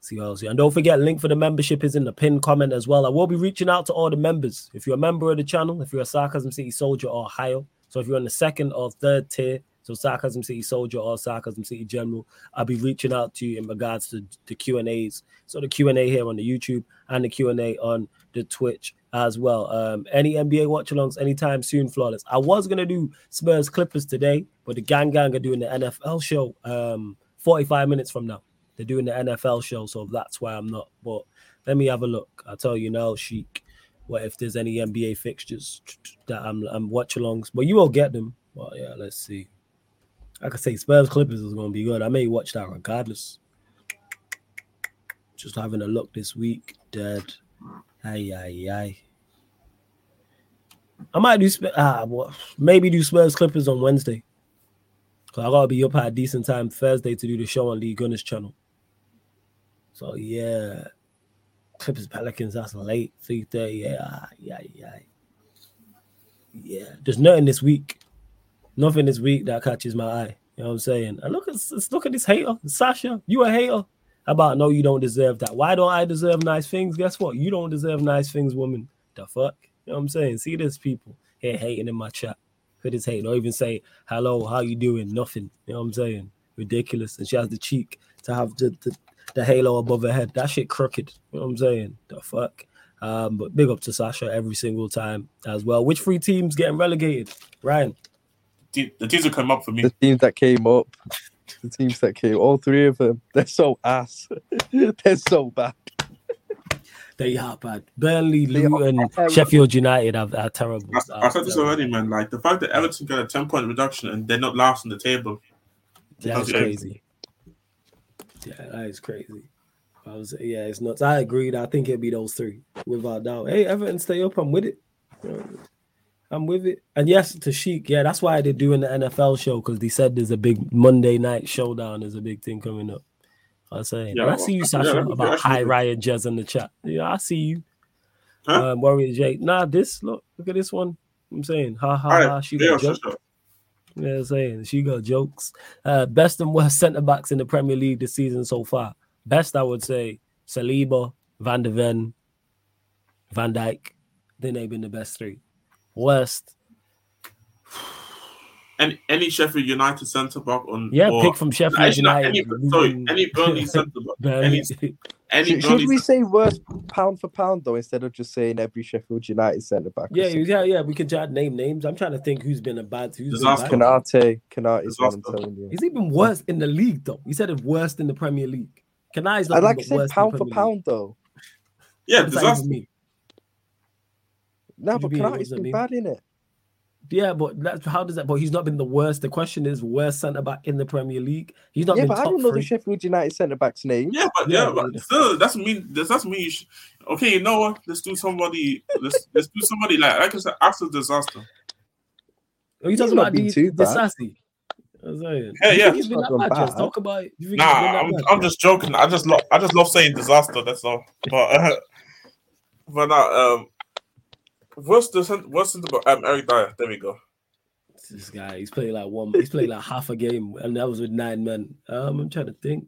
See how else. And don't forget, link for the membership is in the pinned comment as well. I will be reaching out to all the members. If you're a member of the channel, if you're a Sarcasm City Soldier or higher, so if you're on the second or third tier, so Sarcasm City Soldier or Sarcasm City General, I'll be reaching out to you in regards to the Q and A's. So the Q and A here on the YouTube and the Q and A on the Twitch as well. Um, any NBA watch-alongs anytime soon, flawless. I was gonna do Spurs Clippers today, but the gang gang are doing the NFL show um 45 minutes from now. They're doing the NFL show, so that's why I'm not. But let me have a look. I'll tell you now, Sheik. What if there's any NBA fixtures that I'm I'm watch-alongs? But you will get them. Well, yeah, let's see. I could say Spurs Clippers is gonna be good. I may watch that regardless. Just having a look this week, dead. Aye, aye, aye. I might do ah, well, maybe do Spurs Clippers on Wednesday. Cause I gotta be up at a decent time Thursday to do the show on Lee Gunners channel. So yeah, Clippers Pelicans. That's late. Three thirty. Yeah, yeah, yeah. Yeah, there's nothing this week. Nothing this week that catches my eye. You know what I'm saying? And look at look at this hater, Sasha. You a hater? about no, you don't deserve that. Why don't I deserve nice things? Guess what? You don't deserve nice things, woman. The fuck? You know what I'm saying? See this people here hating in my chat. Could this hate? Don't even say hello, how you doing? Nothing. You know what I'm saying? Ridiculous. And she has the cheek to have the, the, the halo above her head. That shit crooked. You know what I'm saying? The fuck? Um, but big up to Sasha every single time as well. Which three teams getting relegated? Ryan. The teams that came up for me. The teams that came up the teams that came, all three of them, they're so ass. they're so bad. They are bad. Burnley, Luton, Sheffield United are, are terrible. I, I said this already, man. Like the fact that Everton got a 10 point reduction and they're not last on the table. That's crazy. Yeah, that is crazy. I was, yeah, it's nuts. I agreed. I think it'd be those three without doubt. Hey, Everton, stay up. I'm with it. I'm with it. And yes, to Sheik, yeah, that's why they're doing the NFL show because they said there's a big Monday night showdown. There's a big thing coming up. I was saying, yeah, I see you, Sasha, yeah, about high Riot Jazz in the chat. Yeah, I see you. Huh? Um, Warrior Jake. Nah, this look, look at this one. I'm saying, ha ha ha. She got jokes. Yeah, I'm saying she got jokes. Uh, best and worst centre backs in the Premier League this season so far. Best, I would say, Saliba, Van der Ven, Van Dijk. Then they've been the best three. West. Any any Sheffield United centre back on yeah, or, pick from Sheffield United. Any, sorry, any Burnley centre back. any, any should, should we say worst pound for pound though instead of just saying every Sheffield United centre back? Yeah, yeah, yeah. We can just name names. I'm trying to think who's been a bad. Who's Disaster. been bad. Konate, Konate is what I'm telling you. He's even worse in the league though. He said it's worse in the Premier League. Konate's like I like to say pound for pound though. Yeah, disaster. No, but Konate's been bad in it. Yeah, but that's how does that? But he's not been the worst. The question is, worst centre back in the Premier League. He's not. Yeah, but I don't know three. the Sheffield United centre back's name. Yeah, but yeah, yeah but still, that's mean. That's mean. Should, okay, you know what? Let's do somebody. let's let's do somebody like like I said, after disaster. Are you talking about the, the sassy? Yeah, yeah. He's been that bad. Just talk about. It. Nah, I'm, I'm just joking. I just love I just love saying disaster. That's all. But uh, but uh, um, What's the what's the um Eric Dier? There we go. This guy, he's playing like one. He's playing like half a game, and that was with nine men. Um, I'm trying to think.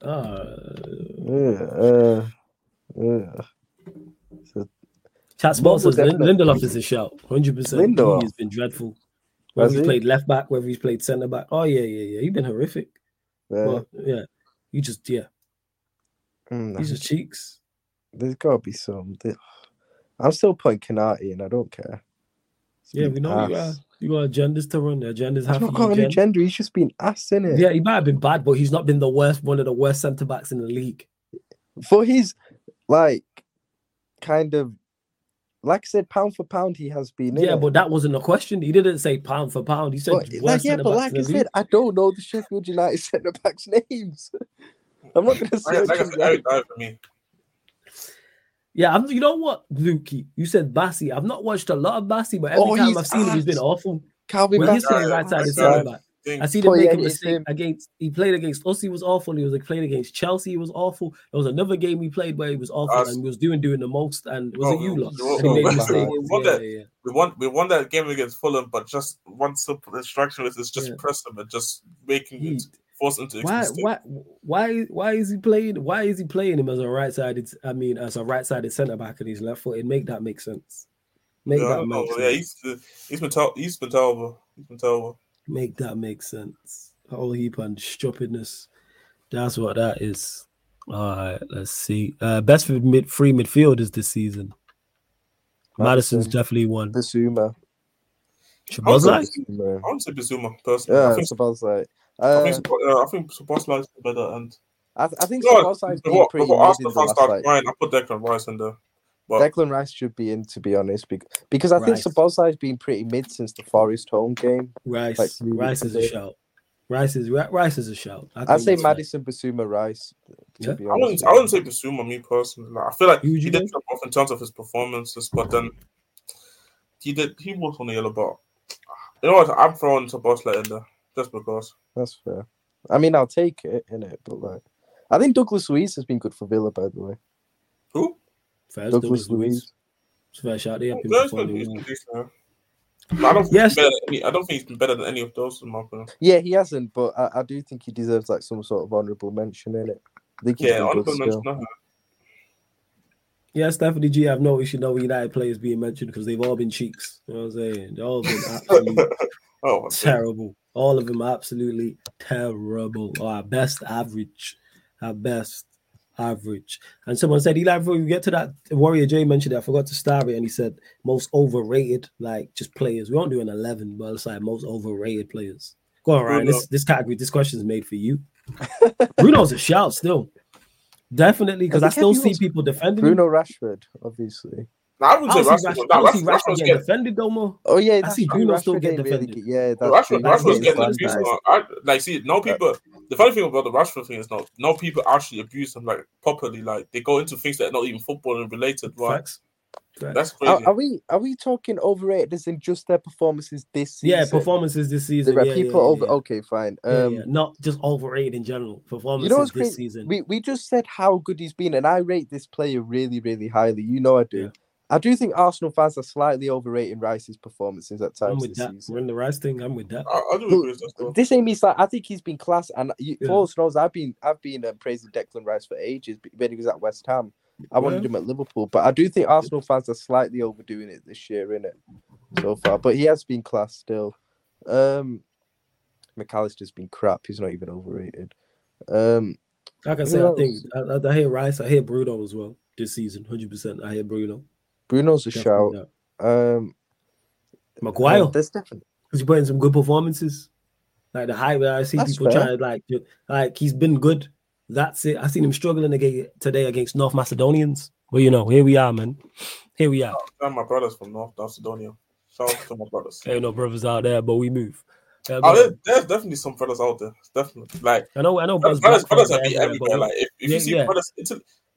Uh, yeah, uh, yeah. So, Chat Sports says Lindelof is a shout. 100%. Lindelof. He's been dreadful. Whether he's he? played left back, whether he's played centre back. Oh, yeah, yeah, yeah. He's been horrific. Yeah. Well, yeah. You just, yeah. Mm, These are cheeks. There's got to be some. I'm still putting Konate and I don't care. It's yeah, we know ass. you are. You got agendas to run. The agendas have not got an agenda. He's just been ass in it. Yeah, he might have been bad, but he's not been the worst. One of the worst centre backs in the league. For his like kind of like I said, pound for pound, he has been. Yeah, but that wasn't a question. He didn't say pound for pound. He said, but, like, yeah, but like I said, I don't know the Sheffield United centre backs' names. I'm not going to say. Like, like I for me. Yeah, I'm, you know what, Lukey? You said Bassey. I've not watched a lot of Bassey, but every oh, time I've seen him, he's been awful. Calvin when he's playing right side of centre back. I see him oh, make a mistake against. He played against us. He was awful. He was like playing against Chelsea. He was awful. There was another game he played where he was awful and he was doing doing the most. And was oh, it you lot? we, won that, yeah, yeah. we won. We won that game against Fulham, but just one simple instruction is just yeah. press them and just making he, it force into why, why why why is he playing why is he playing him as a right sided I mean as a right sided centre back and he's left footed make that make sense. Make yeah, that make sense. yeah he's, he's been ter- he's been terrible he's been terrible make that make sense. A whole heap on stupidness that's what that is. All right let's see. Uh best for mid free midfielders this season. Maddison's Maddison. definitely one. Bissouma. Szoboszlai? I want to say Bissouma personally. Yeah, I think Szoboszlai. Uh, I think uh, I think Szoboszlai is better, and I, I think no, Szoboszlai is pretty before Arsenal fans start crying, I put Declan Rice in there. But... Declan Rice should be in, to be honest, because I think Szoboszlai has been pretty mid since the Forest home game. Rice, like Rice is a shout. Rice is Rice is a shout. I would say Maddison, Bissouma, Rice. Yeah. I wouldn't. I wouldn't say Bissouma. Me personally, I feel like he did drop off in terms of his performances, but then he did. He was on the yellow bar. You know what? I'm throwing Szoboszlai in there just because. That's fair. I mean, I'll take it in it, but like, I think Douglas Luiz has been good for Villa, by the way. Who? First, Douglas, Douglas Luiz. Fair shot. Yeah, I don't yes. Any, I don't think he's been better than any of those in my opinion. Yeah, he hasn't, but I, I do think he deserves like some sort of honourable mention in it. I think yeah, honourable mention. Yeah, Stephanie G, I have no issue no United players being mentioned because they've all been cheeks. You know what I'm saying? They've all been absolutely oh, terrible. All of them absolutely terrible. Or at best average. At best average. And someone said, Eli, before we get to that, Warrior J mentioned it. I forgot to start it, and he said most overrated, like just players. We won't do an 11, but it's like most overrated players. Go on, Ryan. This this category, this question is made for you. Bruno's a shout still. Definitely, because I still see people defending Bruno him. Rashford, obviously. No, I would say Rashford. Rashford, Rashford, Rashford, Rashford get defended though more. Oh yeah, I see Bruno still getting defended. Really, yeah, that's Rashford, Rashford's getting abused. I, like, see, no people. The funny thing about the Rashford thing is not no people actually abuse him like properly. Like they go into things that are not even football and related. Right? Facts. That's crazy. Are, are, we are we talking overrated as in just their performances this season? Yeah, performances this season. Yeah, people yeah, over. Yeah. Okay, fine. Um, not just overrated in general. Performances you know this crazy? season. We we just said how good he's been, and I rate this player really really highly. You know I do. I do think Arsenal fans are slightly overrating Rice's performances at times. I'm with that. Season. We're in the Rice thing. I'm with that. I, I do agree with This ain't me. Like, I think he's been class, and you, yeah. Paul knows I've been I've been um, praising Declan Rice for ages when he was at West Ham. I wanted him at Liverpool, but I do think Arsenal fans are slightly overdoing it this year, in it so far. But he has been class still. Um, Mac Allister's been crap. He's not even overrated. Um, like I said, I think I, I, hear Rice. I hear Bruno as well this season. Hundred percent. I hear Bruno. Bruno's a Definitely shout. Um, Maguire. Uh, that's definitely because he's putting some good performances. Like the high where I see that's people fair. trying to like, like he's been good. That's it. I seen him struggling again today against North Macedonians. Well, you know, here we are, man. Here we are. Oh, my brothers from North Macedonia. Shout out to my brothers. Ain't no brothers out there, but we move. Yeah, oh, there, there's definitely some brothers out there. Definitely, like I know, I know, brothers, brothers, brothers are everywhere. Like if, if yeah, you see yeah. brothers,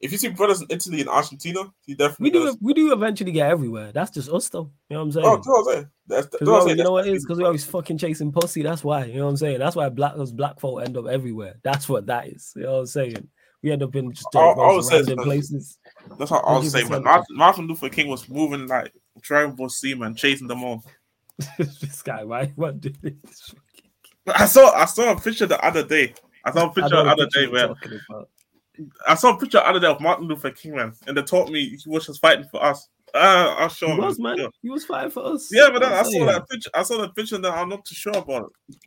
if you see brothers in Italy and Argentina, he definitely we do. Does. We do eventually get everywhere. That's just us, though. You know what I'm oh, saying? Oh, that's what I'm saying. That's, that's what I'm saying. You know what it is? Because we always fucking chasing pussy. That's why. You know what I'm saying? That's why black those black folk end up everywhere. That's what that is. You know what I'm saying? We end up in just I random places. That's what I was saying. But Martin, Martin Luther King was moving like tribal seamen, chasing them all. this guy, why what did this? I saw I saw a picture the other day. I saw a picture the other day where I saw a picture the other day of Martin Luther King, man, and they told me he was just fighting for us. Uh, I'll show he was, man. Yeah. He was fighting for us. Yeah, but then I saw that picture. I saw that picture that I'm not too sure about it.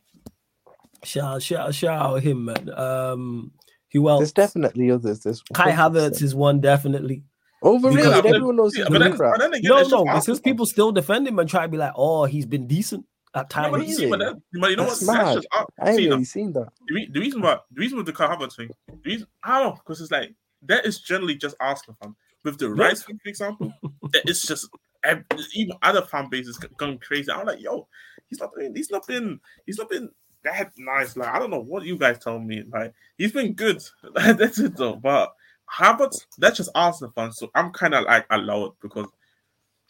Shout, shout, shout out him, man. Um, who else? There's definitely others. There's Kai Havertz is one definitely. Overrated. Yeah, Everyone knows yeah, but then, but then again, no, no, because people still defend him and try to be like, oh, he's been decent at times. No, but, see, but, then, but you know That's what? Mad. Just, I, I ain't really seen that. The, the, reason why, the reason with the Kai Havertz thing, the reason, I don't know, because it's like that is generally just Arsenal fan. With the Rice thing, for example, it's just even other fan bases going crazy. I'm like, yo, he's not been, he's not been, he's not been that nice. Like, I don't know what you guys tell me. Like, he's been good. That's it though. But Havertz, that's just Arsenal fans. So I'm kind of like allowed because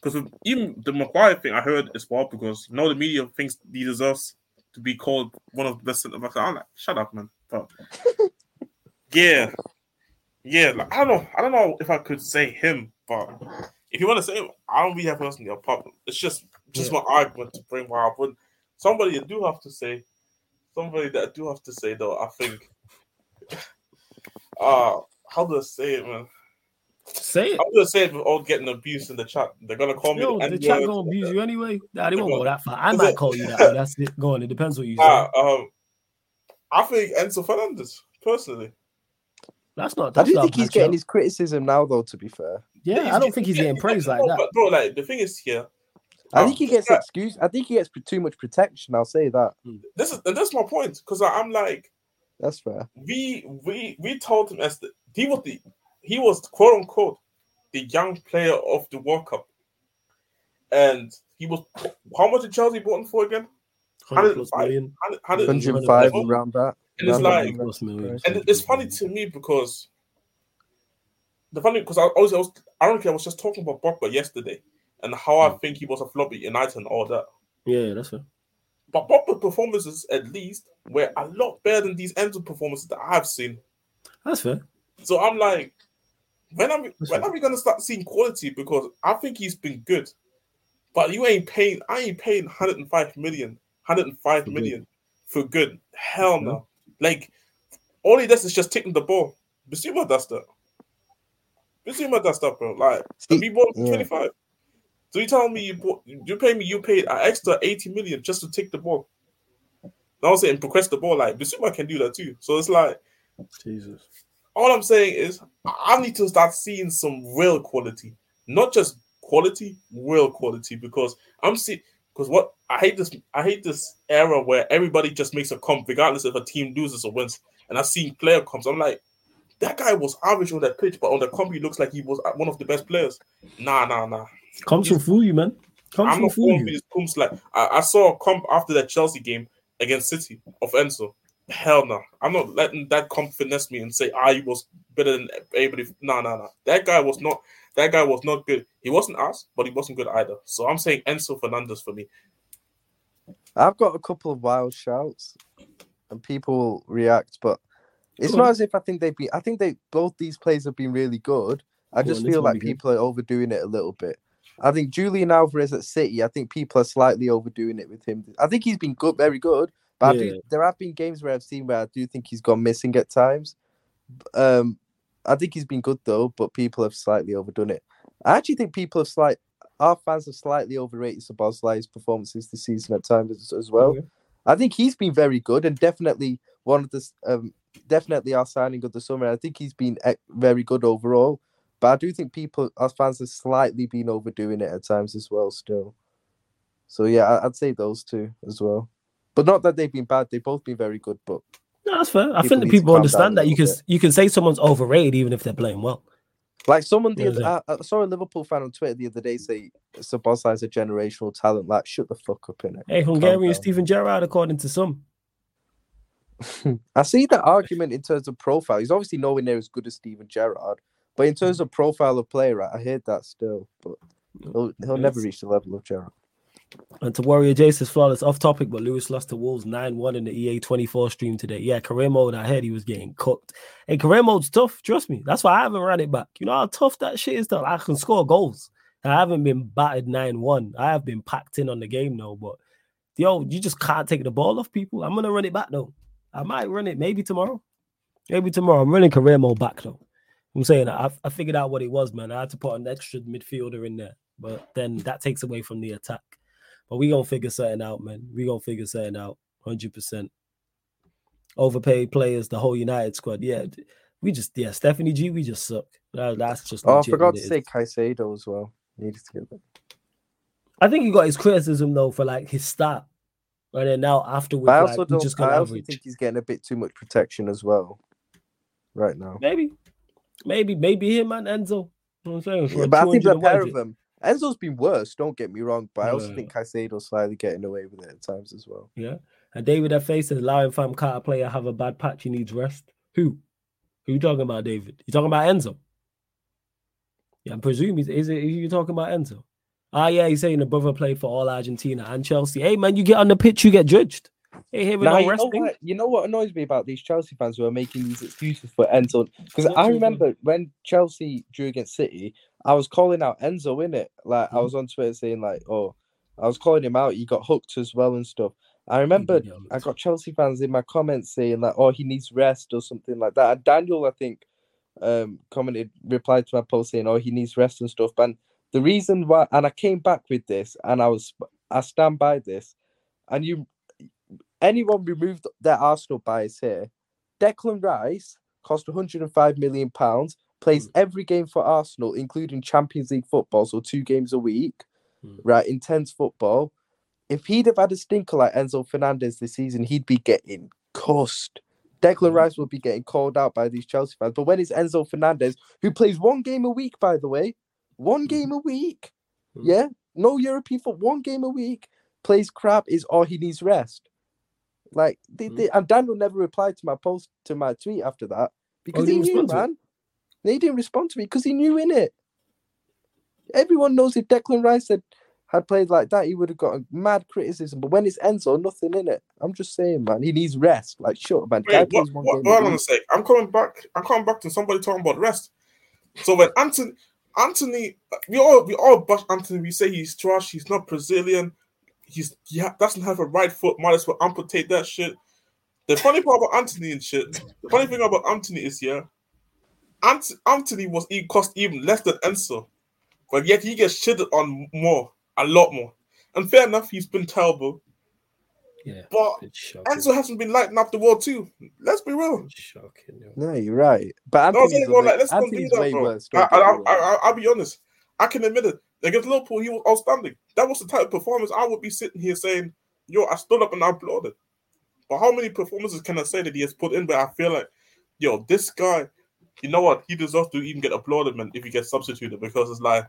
because even the Maguire thing I heard as well because you know the media thinks he deserves to be called one of the best centre backs. I'm like, shut up, man. But yeah, yeah. Like, I don't know. I don't know if I could say him, but if you want to say him, I don't really have personally a problem. It's just just yeah. my argument to bring why I would somebody I do have to say somebody that I do have to say though. I think. Uh how do I say it, man? Say it. I'm gonna say it without getting abused in the chat. They're gonna call Yo, me. The, the chat gonna abuse you anyway. Nah, they won't go that far. I might call you that. But that's it. Go on. It depends what you say. Uh, um, I think Enzo Fernandez personally. That's not. That's I do think he's getting his criticism now, though. To be fair. Yeah, yeah I don't think he's getting praised like that. bro, like the thing is here. I um, think he gets excuse. I think he gets too much protection. I'll say that. This is and that's my point because I'm like, that's fair. We we we told him as the he was the he was quote unquote the young player of the World Cup, and he was how much did Chelsea bought him for again? 105 105 around that. And it's like, and it's funny to me because the funny because I, was, I was ironically I was just talking about Pogba yesterday and how I hmm. think he was a flop at United and all that. Yeah, that's fair. But Pogba's performances, at least, were a lot better than these Enzo performances that I've seen. That's fair. So I'm like, when are we, when are we gonna start seeing quality? Because I think he's been good, but you ain't paying. I ain't paying 105 million, 105 for million good. for good. Hell no. Like all he does is just taking the ball. Bissouma does that. Bissouma does that, bro. Like he bought yeah. 25. So you tell me you bought, you pay me you paid an extra 80 million just to take the ball. I was saying progress the ball like Bissouma can do that too. So it's like Jesus all I'm saying is I need to start seeing some real quality, not just quality, real quality. Because I'm seeing because what I hate this I hate this era where everybody just makes a comp regardless if a team loses or wins. And I've seen player comps. I'm like, that guy was average on that pitch, but on the comp he looks like he was uh, one of the best players. Nah, nah, nah. Comps will fool you, man. Comps I'm not fooling these comps. Like I, I saw a comp after that Chelsea game against City of Enzo. Hell no. I'm not letting that comp finesse me and say ah, I was better than everybody. No, no, no. That guy was not that guy was not good. He wasn't us, but he wasn't good either. So I'm saying Enzo Fernandez for me. I've got a couple of wild shouts and people react, but it's not as if I think they've been I think they both these plays have been really good. I just feel like people are overdoing it a little bit. I think Julian Alvarez at City, I think people are slightly overdoing it with him. I think he's been good, very good, but yeah. do, there have been games where I've seen where I do think he's gone missing at times. Um, I think he's been good though, but people have slightly overdone it. I actually think people have slight our fans have slightly overrated Szoboszlai's performances this season at times as, as well. I think he's been very good and definitely one of the um, definitely our signing of the summer. I think he's been very good overall, but I do think people, our fans, have slightly been overdoing it at times as well. Still, so yeah, I'd say those two as well. But not that they've been bad; they've both been very good. But no, that's fair. I think that people understand that you can bit. you can say someone's overrated even if they're playing well. Like someone the other, I, I, uh, uh, saw a Liverpool fan on Twitter the other day say Szoboszlai is a generational talent. Like, shut the fuck up in it. Hey, Hungarian Steven Gerrard, according to some. I see that argument in terms of profile. He's obviously nowhere near as good as Steven Gerrard, but in terms hmm. of profile of player, I heard that still. But he'll, he'll never reach the level of Gerrard. And to Warrior Jason's flawless off topic, but Lewis lost to Wolves 9 1 in the EA 24 stream today. Yeah, career mode, I heard he was getting cooked. And career mode's tough, trust me. That's why I haven't ran it back. You know how tough that shit is, though? I can score goals. I haven't been batted 9 1. I have been packed in on the game though, but yo, you just can't take the ball off people. I'm gonna run it back though. I might run it maybe tomorrow. Maybe tomorrow. I'm running career mode back though. I'm saying I, I figured out what it was, man. I had to put an extra midfielder in there, but then that takes away from the attack. But we gonna figure something out, man. We gonna figure something out, hundred percent. Overpaid players, the whole United squad. Yeah, we just yeah, Stephanie G, we just suck. That, that's just. Oh, I forgot to say Caicedo as well. Needed to get that. I think he got his criticism though for like his start, and then now afterwards, I also like, don't. Just I also think he's getting a bit too much protection as well, right now. Maybe, maybe, maybe him and Enzo. You know I'm saying, yeah, but I think the pair of them. Enzo's been worse. Don't get me wrong, but I also think Caicedo's slightly getting away with it at times as well. Yeah, and David F. says, allowing Fam Carter player have a bad patch, he needs rest. Who? Who you talking about, David? You talking about Enzo? Yeah, I'm presuming is it you talking about Enzo? Ah, yeah, he's saying the brother played for all Argentina and Chelsea. Hey, man, you get on the pitch, you get judged. Hey, here we now, you know, what, you know what annoys me about these Chelsea fans who are making these excuses for Enzo? Because I remember when Chelsea drew against City, I was calling out Enzo in it. Like mm-hmm. I was on Twitter saying like, "Oh, I was calling him out. He got hooked as well and stuff." I remember I got Chelsea fans in my comments saying like, "Oh, he needs rest" or something like that. And Daniel, I think, um, commented, replied to my post saying, "Oh, he needs rest and stuff." And the reason why, and I came back with this, and I was, I stand by this, and you, anyone removed their Arsenal bias here. Declan Rice cost 105 million pounds, plays mm. every game for Arsenal, including Champions League football, so two games a week, mm. right? Intense football. If he'd have had a stinker like Enzo Fernandez this season, he'd be getting cussed. Declan mm. Rice will be getting called out by these Chelsea fans. But when it's Enzo Fernandez, who plays one game a week, by the way, one game a week. Mm-hmm. Yeah, no European for one game a week. Plays crap is all he needs rest. Like they, mm-hmm. they, and Daniel never replied to my post to my tweet after that because oh, he, he knew, man. He didn't respond to me because he knew in it. Everyone knows if Declan Rice had, had played like that, he would have got a mad criticism. But when it's Enzo, nothing in it. I'm just saying, man, he needs rest. Like, shut up, man. Wait, what, what, hold on a sec. I'm coming back. I'm coming back to somebody talking about rest. So when Antony, Antony, we all we all bash Antony. We say he's trash. He's not Brazilian. He's he ha- doesn't have a right foot. Might as well amputate that shit. The funny part about Antony and shit. The funny thing about Antony is yeah, Ant- Antony was he cost even less than Enzo, but yet he gets shitted on more, a lot more. And fair enough, he's been terrible. Yeah, but Enzo hasn't been lighting up the world too. Let's be real. shocking. No, you're right. But Antony's, no, like, let's Antony's do that, bro. Worse, I, I, I, I'll be honest. I can admit it. Against Liverpool, he was outstanding. That was the type of performance I would be sitting here saying, "Yo, I stood up and I applauded." But how many performances can I say that he has put in? But I feel like, yo, this guy, you know what? He deserves to even get applauded, man, if he gets substituted because it's like,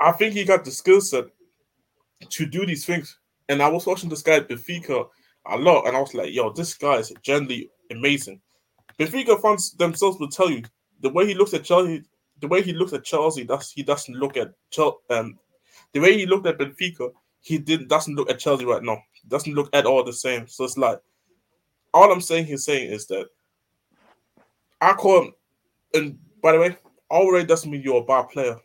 I think he got the skill set to do these things and I was watching this guy Benfica a lot, and I was like, "Yo, this guy is generally amazing." Benfica fans themselves will tell you the way he looks at Chelsea, the way he looks at Chelsea, that's he doesn't look at Chelsea. Um, the way he looked at Benfica, he didn't doesn't look at Chelsea right now. Doesn't look at all the same. So it's like all I'm saying he's saying is that I call him. And by the way, already doesn't mean you're a bad player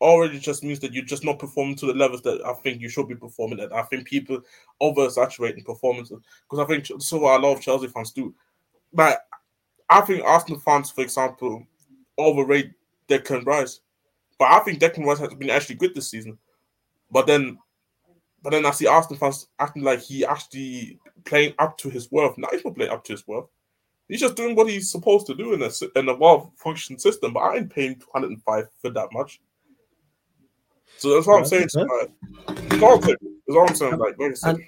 already just means that you're just not performing to the levels that I think you should be performing at. I think people oversaturating performances because I think so what a lot of Chelsea fans do. Like I think Arsenal fans, for example, overrate Declan Rice, but I think Declan Rice has been actually good this season. But then, but then I see Arsenal fans acting like he actually playing up to his worth. Not even playing up to his worth. He's just doing what he's supposed to do in a in a well functioning system. But I ain't paying 205 for that much. So that's what I'm saying. Huh? Like, all That's all I'm saying. Like, like and,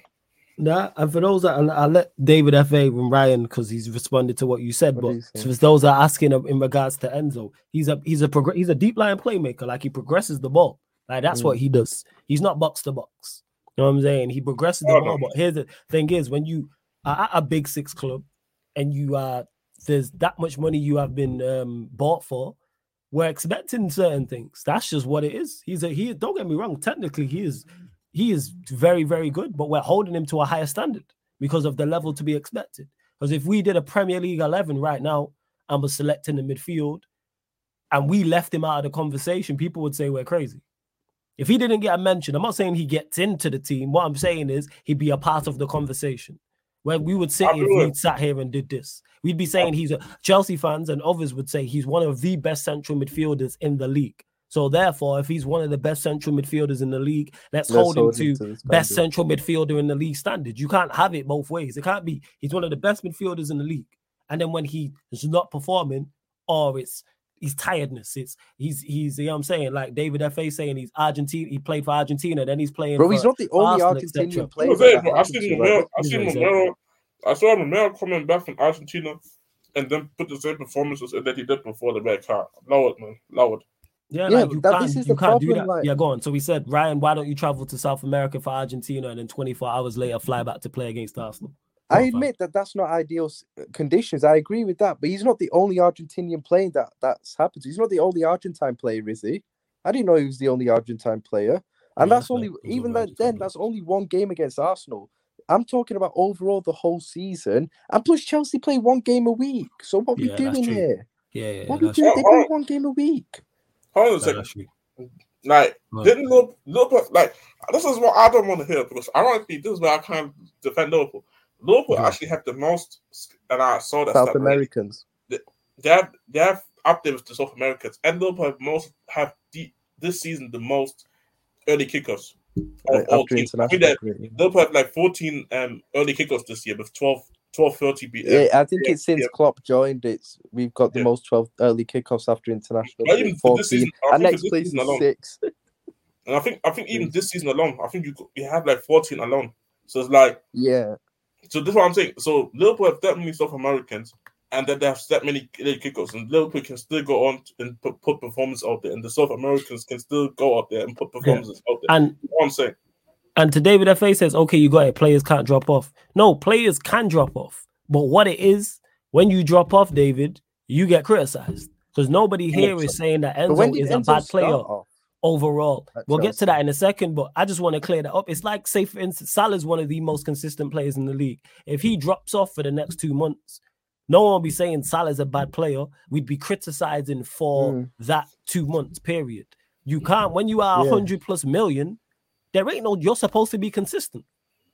nah, and for those that, and I'll let David F.A. and Ryan because he's responded to what you said. What but for those that are asking in regards to Enzo, he's a he's a prog- he's a deep line playmaker. Like he progresses the ball. Like that's mm. what he does. He's not box to box. You know what I'm saying? He progresses the oh, ball. No. But here's the thing: is when you are at a big six club and you are there's that much money you have been um, bought for we're expecting certain things. That's just what it is. He's a he. Don't get me wrong. Technically, he is he is very very good, but we're holding him to a higher standard because of the level to be expected. Because if we did a Premier League eleven right now and was selecting the midfield, and we left him out of the conversation, people would say we're crazy. If he didn't get a mention, I'm not saying he gets into the team. What I'm saying is he'd be a part of the conversation. Where we would sit if we sat here and did this. We'd be saying he's a Chelsea fans and others would say he's one of the best central midfielders in the league. So therefore, if he's one of the best central midfielders in the league, let's, let's hold him to, to best central midfielder in the league standard. You can't have it both ways. It can't be he's one of the best midfielders in the league, and then when he's not performing, or it's he's tiredness. It's he's he's you know what I'm saying like David Fa saying he's Argentina. He played for Argentina, then he's playing. Bro, he's not the only Arsenal, Argentinian player. I seen Romero. I seen Romero. I saw Romero coming back from Argentina, and then put the same performances that he did before the red card. Lowered, man, lowered. Yeah, yeah like you that, can't, you can't do that. Like... Yeah, go on. So we said, Ryan, why don't you travel to South America for Argentina and then 24 hours later fly back to play against Arsenal? I admit that that's not ideal uh, conditions. I agree with that, but he's not the only Argentinian player that that's happened. He's not the only Argentine player, is he? I didn't know he was the only Argentine player, and yeah, that's only even then. Then that's only one game against Arsenal. I'm talking about overall the whole season, and plus Chelsea play one game a week. So what yeah, we doing here? Yeah, yeah. What we doing? They play one game a week. Hold on a second. Like, didn't look look like this is what I don't want to hear because ironically, this is where I kind of defend Liverpool. Liverpool yeah. actually have the most, and I saw that South Americans. They, they have they have up there with the South Americans, and Liverpool have most have the, this season the most early kickoffs. Of all teams. I that Liverpool have like 14 um, early kickoffs this year with 12 12 30 B- yeah, I think yeah, it's since yeah. Klopp joined it's we've got the yeah. most 12 early kickoffs after international. Even 14. Season, and next place is alone, six. And I think I think even this season alone, I think you you have like 14 alone. So it's like yeah. So this is what I'm saying. So Liverpool have that many South Americans, and then they have that many kickers, and Liverpool can still go on and put, put performance out there, and the South Americans can still go out there and put performances yeah. out there. And you know what I'm saying. And to David FA says, okay, you got it. Players can't drop off. No, players can drop off. But what it is, when you drop off, David, you get criticized because nobody here is saying that Enzo is Enzo a bad player overall. we'll get to that in a second, but I just want to clear that up. It's like, say, for instance, Salah's one of the most consistent players in the league. If he drops off for the next two months, no one will be saying Salah's a bad player. We'd be criticizing for mm. that two months period. You can't, when you are yeah. 100 plus million, there ain't no, you're supposed to be consistent.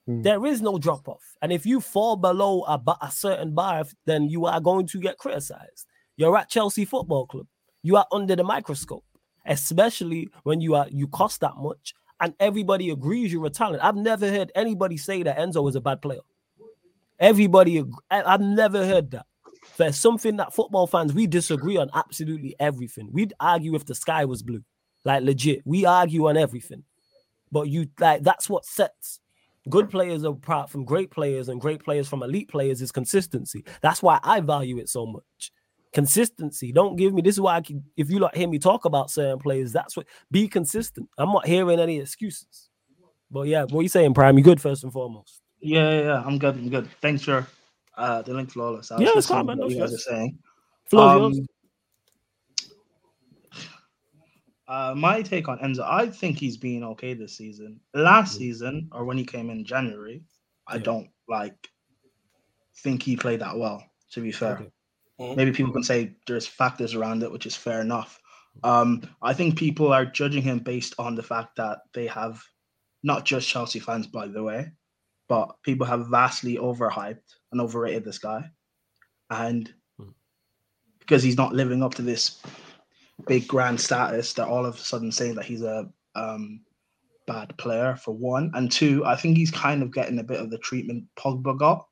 Mm. There is no drop off. And if you fall below a, a certain bar, then you are going to get criticized. You're at Chelsea Football Club. You are under the microscope especially when you are you cost that much and everybody agrees you're a talent. I've never heard anybody say that Enzo is a bad player. Everybody, I've never heard that. There's something that football fans we disagree on absolutely everything. We'd argue if the sky was blue, like legit. We argue on everything, but you like that's what sets good players apart from great players and great players from elite players is consistency. That's why I value it so much consistency. Don't give me this is why I can, if you like hear me talk about certain players, that's what be consistent. I'm not hearing any excuses. But yeah, what are you saying, Prime? You good first and foremost? Yeah, yeah, yeah. I'm good. I'm good. Thanks for uh the link flawless. I yeah, it's fine, man. What you guys are saying. Um, uh, my take on Enzo, I think he's been okay this season. Last season, or when he came in January, I yeah. don't like think he played that well. To be fair, okay. Mm-hmm. Maybe people can say there's factors around it, which is fair enough. Um, I think people are judging him based on the fact that they have not just Chelsea fans, by the way, but people have vastly overhyped and overrated this guy. And hmm. because he's not living up to this big grand status, they're all of a sudden saying that he's a um, bad player for one. And two, I think he's kind of getting a bit of the treatment Pogba got,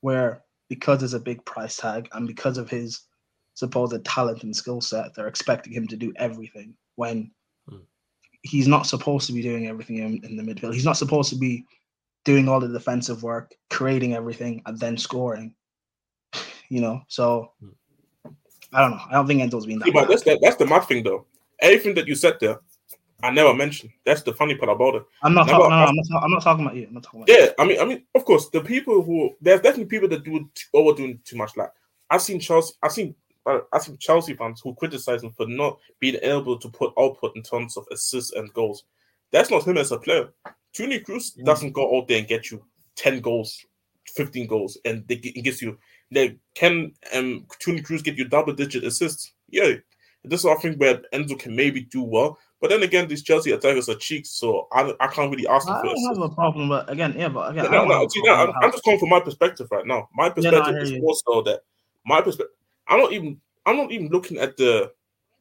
where because there's a big price tag and because of his supposed talent and skill set, they're expecting him to do everything when hmm. he's not supposed to be doing everything in, in, the midfield. He's not supposed to be doing all the defensive work, creating everything, and then scoring. You know, so hmm. I don't know. I don't think Enzo's been that. Yeah, but that's the, that's the mad thing, though. Everything that you said there, I never mentioned. That's the funny part about it. I'm not. Talk, no, I'm, not I'm not talking about you. I'm not talking about. Yeah, you. I mean, I mean, of course, the people who there's definitely people that do overdoing too much. Like I've seen Chelsea. I've seen. Uh, I've seen Chelsea fans who criticize him for not being able to put output in terms of assists and goals. That's not him as a player. Toni Kroos mm. doesn't go out there and get you ten goals, fifteen goals, and they, it gives you. They can um Toni Kroos get you double digit assists. Yeah, this is I think where Enzo can maybe do well. But then again, these Chelsea attackers are cheeks, so I, I can't really ask them I for don't have a problem, but again, yeah, but again, no, no, see, no, I'm, I'm, just going from my perspective right now. My perspective yeah, is more so that my perspective. I'm not even. I'm not even looking at the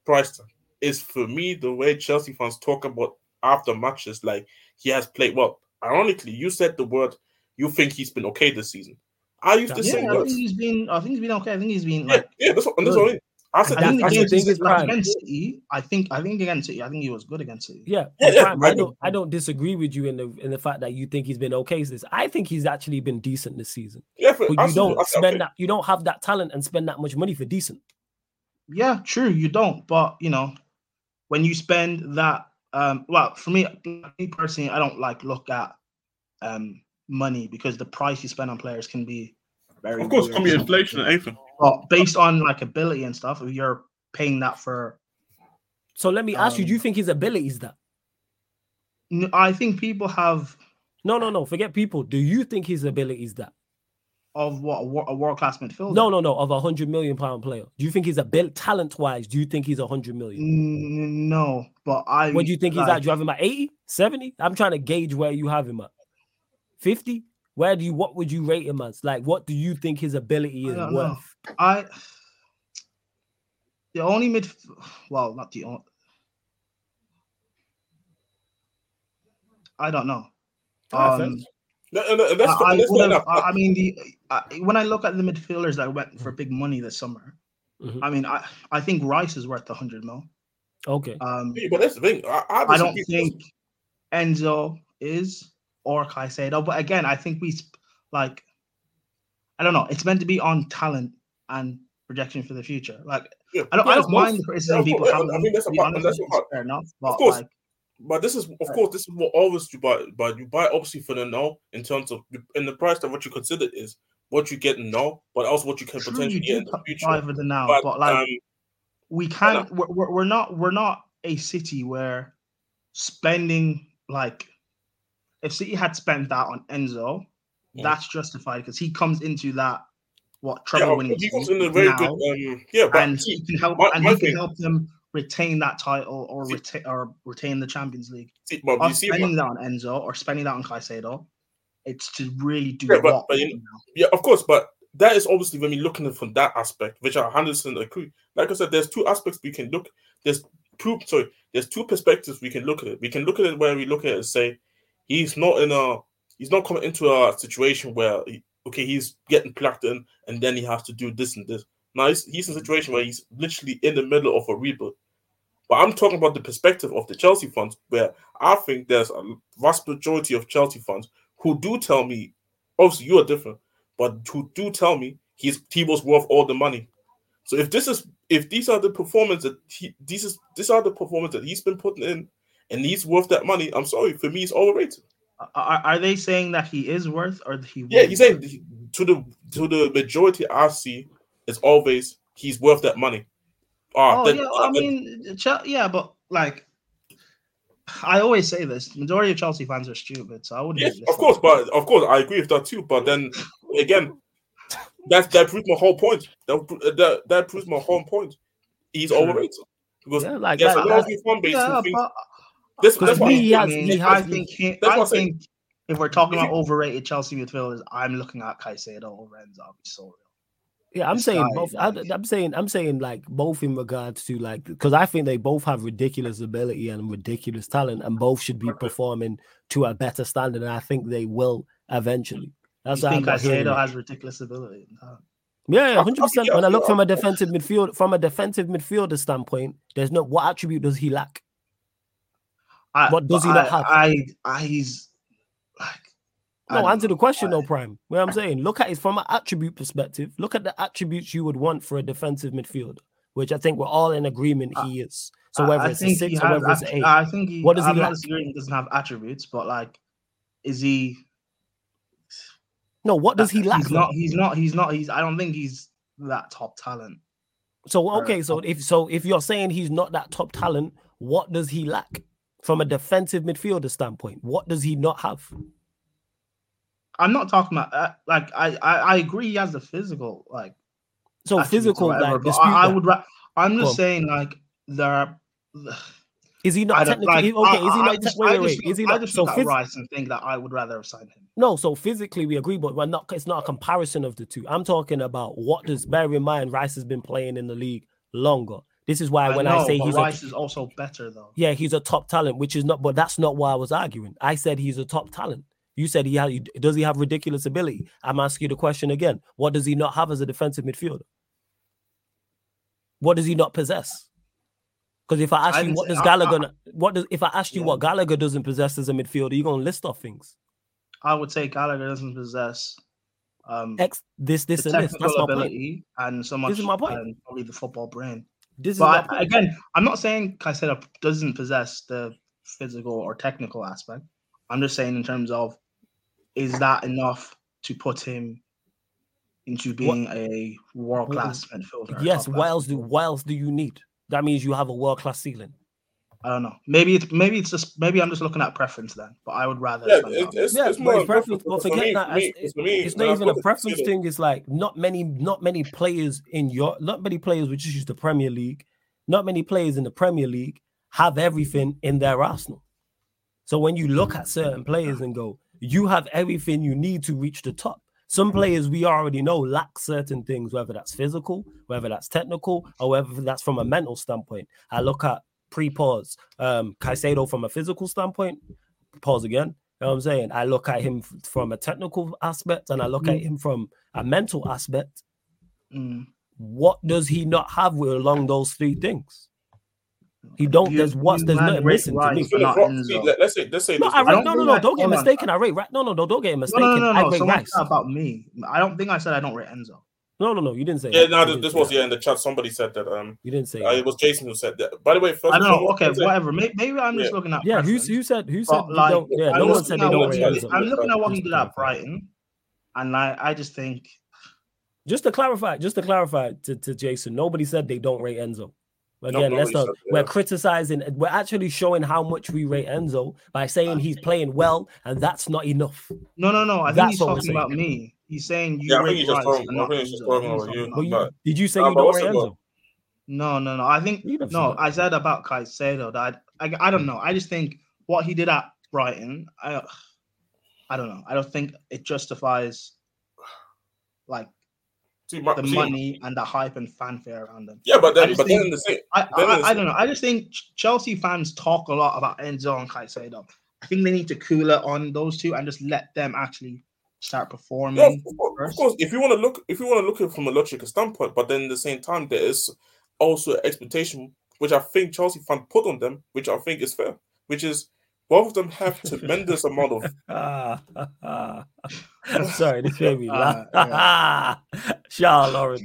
price tag. Is for me the way Chelsea fans talk about after matches, like he has played well. Ironically, you said the word. You think he's been okay this season. I used to yeah, say. I think he's been. I think he's been okay. I think he's been. Like, yeah, yeah, that's what, that's what I mean. I said I think against, against, against City, I think I think against City, I think he was good against City. Yeah, yeah, yeah I don't I don't disagree with you in the in the fact that you think he's been okay. This I think he's actually been decent this season. Yeah, but you don't spend okay. that you don't have that talent and spend that much money for decent. Yeah, true, you don't. But you know, when you spend that, um, well, for me, me personally, I don't like look at um money because the price you spend on players can be very. Of course, can be inflation and anything. But based on like ability and stuff, if you're paying that for. So let me ask um, you: Do you think his ability is that? I think people have. No, no, no. Forget people. Do you think his ability is that? Of what a world class midfielder? No, no, no. Of a hundred million pound player. Do you think he's a built talent wise? Do you think he's a hundred million? No, but I. What do you think like, he's at? Do you have him at 80, 70? I'm trying to gauge where you have him at. 50? Where do you what would you rate him as? Like, what do you think his ability is worth? Know. I the only mid well, not the only I don't know. Um, no, no, that's, I, that's I, I, mean, the when I look at the midfielders that went for big money this summer, mm-hmm. I mean, I, I think Rice is worth hundred mil. Okay. Um, but that's the thing. I, I don't think Enzo is or Caicedo. But again, I think we like I don't know. It's meant to be on talent and projection for the future. Like yeah, I don't, I don't mind the criticism yeah, people have. I mean, that's, about, that's fair enough. But of course, like, but this is of course this is what always you buy. But you buy obviously for the now in terms of in the price that what you consider is what you get now, but also what you can True, potentially you get in the future. For the now, but, but like um, we can't. We're, we're not. We're not a city where spending like if City had spent that on Enzo, yeah. that's justified because he comes into that what treble yeah, winning. He comes in a very now, good um, yeah, and he can help my, and he can help them retain that title or retain or retain the Champions League. See, well, Us spending that on Enzo or spending that on Caicedo, it's to really do yeah, but, but you know, yeah, of course, but that is obviously when we look at it from that aspect, which I 100 agree. Like I said, there's two aspects we can look. There's two sorry, there's two perspectives we can look at it. We can look at it where we look at it and say he's not in a he's not coming into a situation where he, okay he's getting plucked in and then he has to do this and this. Now he's, he's in a situation where he's literally in the middle of a rebuild. But I'm talking about the perspective of the Chelsea fans, where I think there's a vast majority of Chelsea fans who do tell me, obviously you are different, but who do tell me he's he was worth all the money. So if this is if these are the performances that he these is these are the performances that he's been putting in and he's worth that money. I'm sorry, for me, he's overrated. Are, are they saying that he is worth, or he? Yeah, he's saying to the to the majority I see, it's always he's worth that money. Ah, oh, yeah, I mean, yeah, but like, I always say this: majority of Chelsea fans are stupid, so I wouldn't. Yes, of course, but of course, I agree with that too. But then again, that that proves my whole point. That that, that proves my whole point. He's overrated because yeah, like yes, that, a lot of fan base yeah, think, but, this, that's me, he has, he has, I think, he, I think if we're talking about overrated Chelsea midfielders, I'm looking at Caicedo over Enzo. I'll be so real. Yeah, I'm this saying both. I, am saying I'm saying like both in regards to like because I think they both have ridiculous ability and ridiculous talent, and both should be performing to a better standard. And I think they will eventually. That's you think Caicedo has ridiculous ability. Yeah, hundred percent. When I look from a defensive midfield, from a defensive midfielder standpoint, there's no what attribute does he lack? I, what does he not have? I, I, he's like. No, answer the question though, Prime. What I'm saying, look at it from an attribute perspective. Look at the attributes you would want for a defensive midfielder, which I think we're all in agreement he is. So whether I, it's a six or whether it's an eight, I think he. What does I'm he? Not disagreeing he doesn't have attributes, but like, is he? No, what does he lack? He's not. He's not. He's not. He's. I don't think he's that top talent. So okay, so if so, if you're saying he's not that top talent, what does he lack? From a defensive midfielder standpoint? What does he not have? I'm not talking about uh, like I, I, I agree he has the physical like so physical whatever, like I, I, would ra- I'm just saying like there are. Is he not technically like, okay? Is he not? Just, wait, wait, wait. Is he not? I just so phys- Rice and think that I would rather have signed him. No, so physically we agree, but we're not. It's not a comparison of the two. I'm talking about what does. Bear in mind, Rice has been playing in the league longer. This is why I when know, I say he's Rice a, is also better though. Yeah, he's a top talent, which is not. But that's not why I was arguing. I said he's a top talent. You said he has. Does he have ridiculous ability? I'm asking you the question again. What does he not have as a defensive midfielder? What does he not possess? Because if I ask I you what does Gallagher, I, I, what does if I ask you yeah. what Gallagher doesn't possess as a midfielder, you're gonna list off things. I would say Gallagher doesn't possess um X this this and this. That's my point. And so much this is my point. And probably the football brain. This but is I, again, I'm not saying Caicedo doesn't possess the physical or technical aspect. I'm just saying in terms of is that enough to put him into being what? a world class midfielder? Yes. What else do what else do you need? that means you have a world class ceiling. I don't know. Maybe it's maybe it's just maybe I'm just looking at preference then. But I would rather. Yeah, it, it's, yeah, it's more preference. But forget me, that. Me, it's, me, it's not even a preference thing. It's like not many, not many players in your, not many players which use the Premier League, not many players in the Premier League have everything in their arsenal. So when you look at certain players and go, you have everything you need to reach the top. Some players we already know lack certain things, whether that's physical, whether that's technical, or whether that's from a mental standpoint. I look at pre-pause, um, Caicedo from a physical standpoint. Pause again. You know what I'm saying? I look at him from a technical aspect, and I look mm. at him from a mental aspect. Mm. What does he not have with along those three things? He don't. You, there's what's there's nothing missing to me. See, let, us say let's say no, I rate, no, no, no. Don't get mistaken. I rate right. No, no, no. Don't get mistaken. No, no, no, no. I rate Rice. about me. I don't think I said I don't rate Enzo. No, no, no. You didn't say. Yeah, that. no. This, this was yeah in the chat. Somebody said that. Um, you didn't say. Uh, it was Jason who said that. By the way, first I don't know. Okay, whatever. Maybe, maybe I'm just yeah. looking at. Yeah, who, who said? Who said? Like, don't, yeah, no one said they don't rate Enzo. I'm looking at what he did at Brighton, and I, I just think. Just to clarify, just to clarify to, to Jason, nobody said they don't rate Enzo. Again, no, let's not. We're criticizing. We're actually showing how much we rate Enzo by saying he's playing well, and that's not enough. No, no, no. I think he's talking about me. He's saying you yeah, rate just talking, I think he's just talking about you. you but, did you say you don't rate Enzo? No, no, no. I think no. I said about Caicedo that I, I, I don't know. I just think what he did at Brighton, I, I don't know. I don't think it justifies like See, my, the see, money and the hype and fanfare around them. Yeah, but then, but think, then the same. I, I, I, I, don't know. I just think Chelsea fans talk a lot about Enzo and Caicedo. I think they need to cool it on those two and just let them actually start performing. Yeah, of, course, of course, if you want to look, if you want to look at it from a logical standpoint, but then at the same time, there is also expectation which I think Chelsea fans put on them, which I think is fair, which is both of them have tremendous amount of. I'm sorry, this made me laugh. Uh, yeah. Lauren.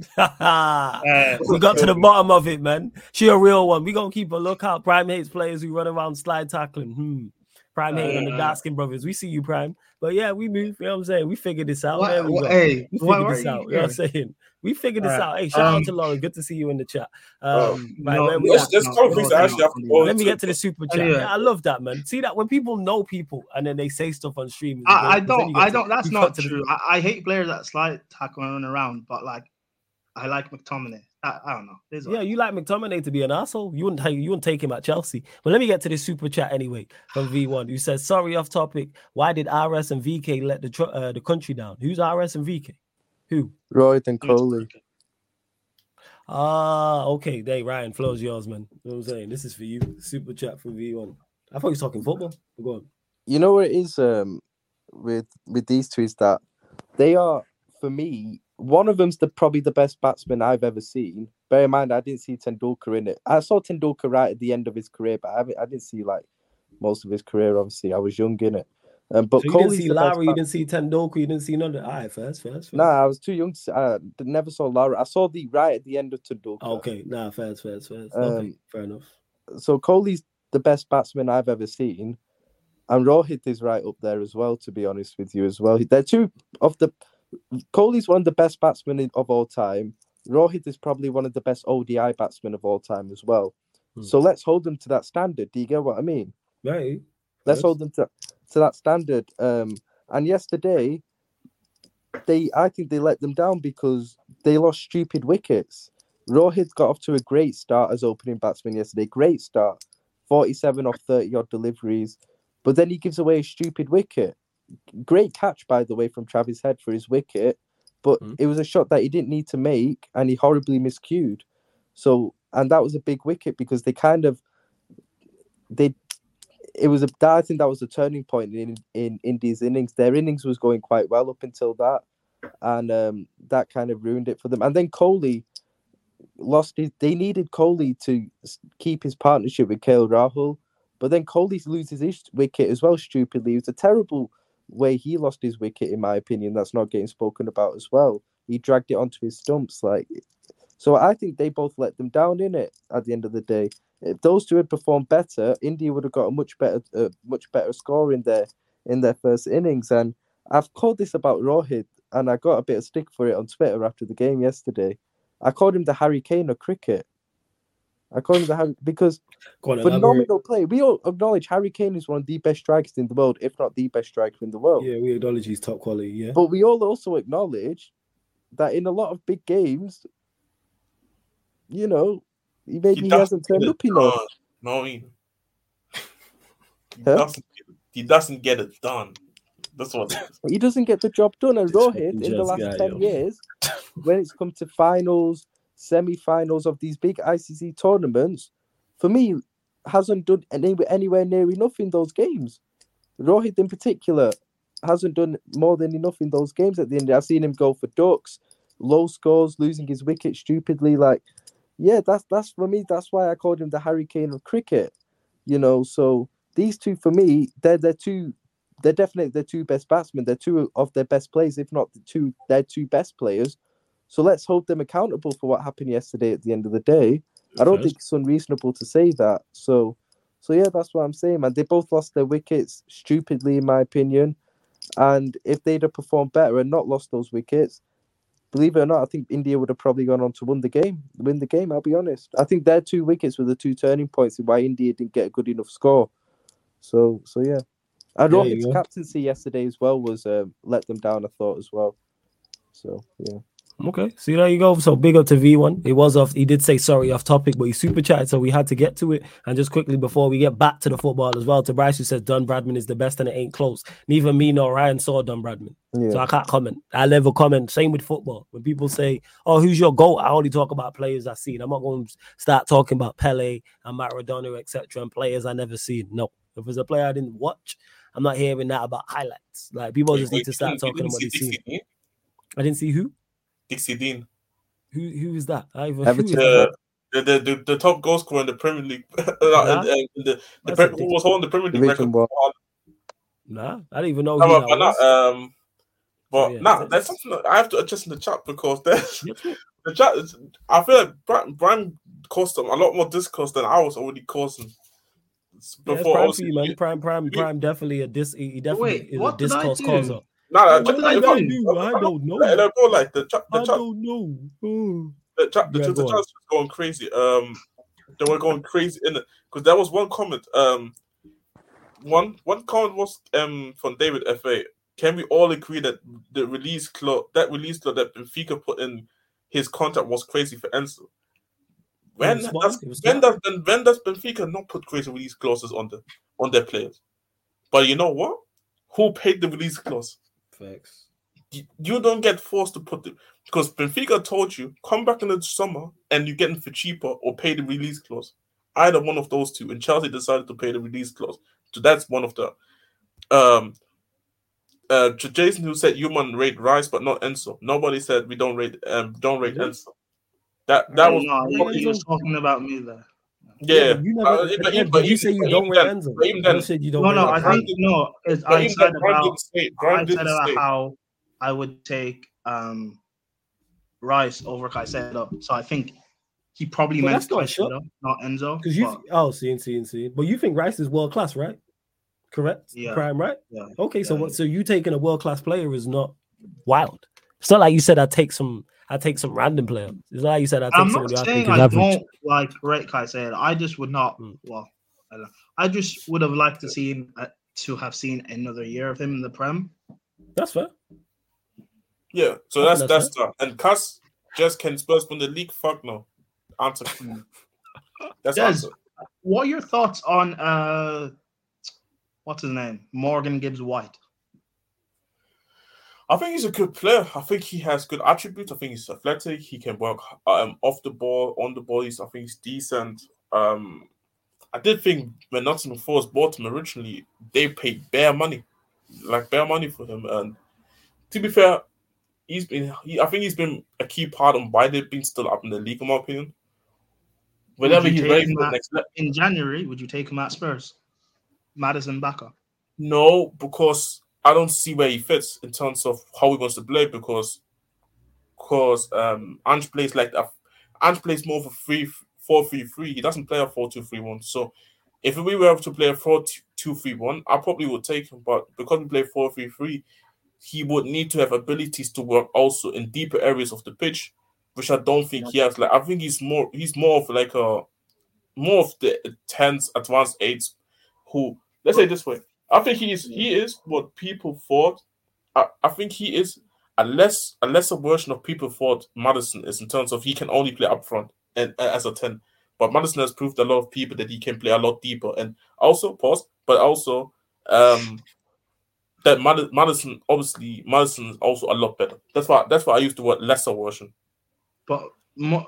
we got to the bottom of it, man. She a real one. We gonna keep a lookout. Prime hates players who run around slide tackling. Hmm. Prime hating uh, on the Daskin brothers. We see you, Prime. But yeah, we move. You know what I'm saying? We figured this out. What, we, hey, we figured this out. You know what I'm saying? We figured this right. out. Hey, shout um, out to Lauren. Good to see you in the chat. Oh, um, right, no, there's, there's no, no, things actually have to Let me get to the super chat. Yeah. I love that, man. See that when people know people and then they say stuff on stream. I, I don't. I don't. To, that's not true. The... I, I, hate players that slide tackle and run around, but like, I like McTominay. I, I don't know. There's yeah, you like McTominay to be an asshole. You wouldn't you wouldn't take him at Chelsea. But let me get to the super chat anyway from V1. You said sorry off topic. Why did RS and VK let the uh, the country down? Who's RS and VK? Who? Roy and Kohli. Ah, okay. They Ryan, flows yours, man. You know what I'm saying? This is for you. Super chat for V1. I thought you were talking football. Go on. You know what it is um with with these two is that they are for me, one of them's the probably the best batsman I've ever seen. Bear in mind I didn't see Tendulkar in it. I saw Tendulkar right at the end of his career, but I, I didn't see like most of his career, obviously. I was young in it. Um, but so you didn't see Lara, you didn't see Tendulkar, you didn't see none of eye first, first, first. Nah, I was too young. To, I never saw Lara. I saw the right at the end of Tendulkar. Okay, nah, first, first, first. Um, okay, fair enough. So Kohli's the best batsman I've ever seen, and Rohit is right up there as well. To be honest with you, as well, they're two of the. Kohli's one of the best batsmen of all time. Rohit is probably one of the best ODI batsmen of all time as well. Hmm. So let's hold them to that standard. Do you get what I mean? Right. Let's hold them to to that standard. Um, and yesterday, they I think they let them down because they lost stupid wickets. Rohit got off to a great start as opening batsman yesterday. Great start, 47 off 30 odd deliveries, but then he gives away a stupid wicket. Great catch, by the way, from Travis Head for his wicket, but mm. it was a shot that he didn't need to make, and he horribly miscued. So, and that was a big wicket because they kind of they it was a I think that was a turning point in in India's innings. Their innings was going quite well up until that, and um, that kind of ruined it for them. And then Kohli lost his. They needed Kohli to keep his partnership with KL Rahul, but then Kohli loses his wicket as well. Stupidly, it was a terrible way he lost his wicket, in my opinion. That's not getting spoken about as well. He dragged it onto his stumps, like. So I think they both let them down in it at the end of the day if those two had performed better, India would have got a much better, uh, much better score in their in their first innings. And I've called this about Rohit, and I got a bit of stick for it on Twitter after the game yesterday. I called him the Harry Kane of cricket. I called him the Harry because on, phenomenal play. We all acknowledge Harry Kane is one of the best strikers in the world, if not the best striker in the world. Yeah, we acknowledge he's top quality. Yeah, but we all also acknowledge that in a lot of big games, you know, he Maybe he, he hasn't turned up enough. No, he, he, huh? doesn't, he doesn't get it done. That's what he doesn't get the job done. And Rohit, in the last guy, 10 yo. years, when it's come to finals, semi finals of these big ICC tournaments, for me, hasn't done any, anywhere near enough in those games. Rohit, in particular, hasn't done more than enough in those games at the end. I've seen him go for ducks, low scores, losing his wicket stupidly. Like, yeah, that's that's for me. That's why I called him the Harry Kane of cricket. You know, so these two for me, they're they're two, they're definitely the two best batsmen. They're two of their best players, if not the two, they're two best players. So let's hold them accountable for what happened yesterday. At the end of the day, I don't think it's unreasonable to say that. So, so yeah, that's what I'm saying, man. They both lost their wickets stupidly, in my opinion. And if they'd have performed better and not lost those wickets, believe it or not, I think India would have probably gone on to win the game. Win the game. I'll be honest. I think their two wickets were the two turning points in why India didn't get a good enough score. So, so yeah. And Rohit's captaincy yesterday as well was um, let them down. I thought as well. So yeah. Okay, see there you go. So big up to V1. It was off. He did say sorry off topic, but he super chatted, so we had to get to it. And just quickly before we get back to the football as well, to Bryce who says Don Bradman is the best and it ain't close. Neither me nor Ryan saw Don Bradman, yeah. so I can't comment. I never comment. Same with football. When people say, "Oh, who's your goal?" I only talk about players I've seen. I'm not going to start talking about Pele and Maradona, etc., and players I never seen. No, if it's a player I didn't watch, I'm not hearing that about highlights. Like people just need to start talking about what they see. I didn't see who. Dixie Dean. Who who is that? I even, who is the, the, the, the, the top goal scorer in the Premier League. nah, the, the, the pre- who was holding the Premier League record? Nah, I didn't even know. No, but, not, um, but oh, yeah, nah, there's something I have to adjust in the chat because there's the chat. Is, I feel like Brian, Brian caused them a lot more discourse than I was already causing. Before yeah, prime you, man. Prime, prime, prime. Definitely a dis. He definitely Wait, is a discourse causer. No, no, what did I do? I don't know. Let go like the chat. The I don't know. Oh. The chat. The, yeah, the, chat was going crazy. Um, they were going crazy in it because there was one comment. Um, one one comment was um from David Fa. Can we all agree that the release clause, that release clause that Benfica put in his contract was crazy for Enzo? When does when does when does Benfica not put crazy release clauses on the on their players? But you know what? Who paid the release clause? Facts. You, don't get forced to put them because Benfica told you come back in the summer and you get them for cheaper or pay the release clause. Either one of those two, and Chelsea decided to pay the release clause. So that's one of the um uh to Jason who said human rate Rice but not Enzo. Nobody said we don't rate um don't rate Enzo. That that was no, he was talking about me there. Yeah, you never, uh, but, but, but, you say you don't wear Enzo. Even then, you said you don't. No, no, I think no. It's, I said about, I said about how I would take um Rice over Caicedo. So I think he probably well, meant Caicedo, not Enzo. Because you, oh, see, see, see. But you think Rice is world class, right? Correct. Yeah. Prime, right? Yeah. Okay, yeah, so what? So you taking a world class player is not wild. It's not like you said I take some I take some random player. It's like you said. I take I'm not saying I, I don't like rate Caicedo. I just would not. Mm. Well, I, I, just would have liked to see him uh, to have seen another year of him in the Prem. That's fair. Yeah, so that's that's, that's And Cass just can Spurs win the league? Fuck no. answer. That's Des, answer. What are your thoughts on uh, what's his name, Morgan Gibbs White? I think he's a good player. I think he has good attributes. I think he's athletic. He can work um, off the ball, on the ball. He's, I think he's decent. Um, I did think when Nottingham Forest bought him originally, they paid bare money, like bare money for him. And to be fair, he's been. He, I think he's been a key part on why they've been still up in the league, in my opinion. Whenever he's ready for the next in January, would you take him at Spurs? Maddison backer? No, because I don't see where he fits in terms of how he wants to play because because um Ange plays like that. Ange plays more of a three four three three. He doesn't play a four two three one. So if we were able to play a four two three one, I probably would take him. But because we play four three three, he would need to have abilities to work also in deeper areas of the pitch, which I don't think he has. Like I think he's more he's more of like a more of the tens advanced eights who let's say this way I think he is he is what people thought. I, I think he is a less a lesser version of people thought Maddison is in terms of he can only play up front and uh, as a 10. But Maddison has proved a lot of people that he can play a lot deeper. And also pause, but also um that Maddison obviously Maddison is also a lot better. That's why that's why I used the word lesser version. But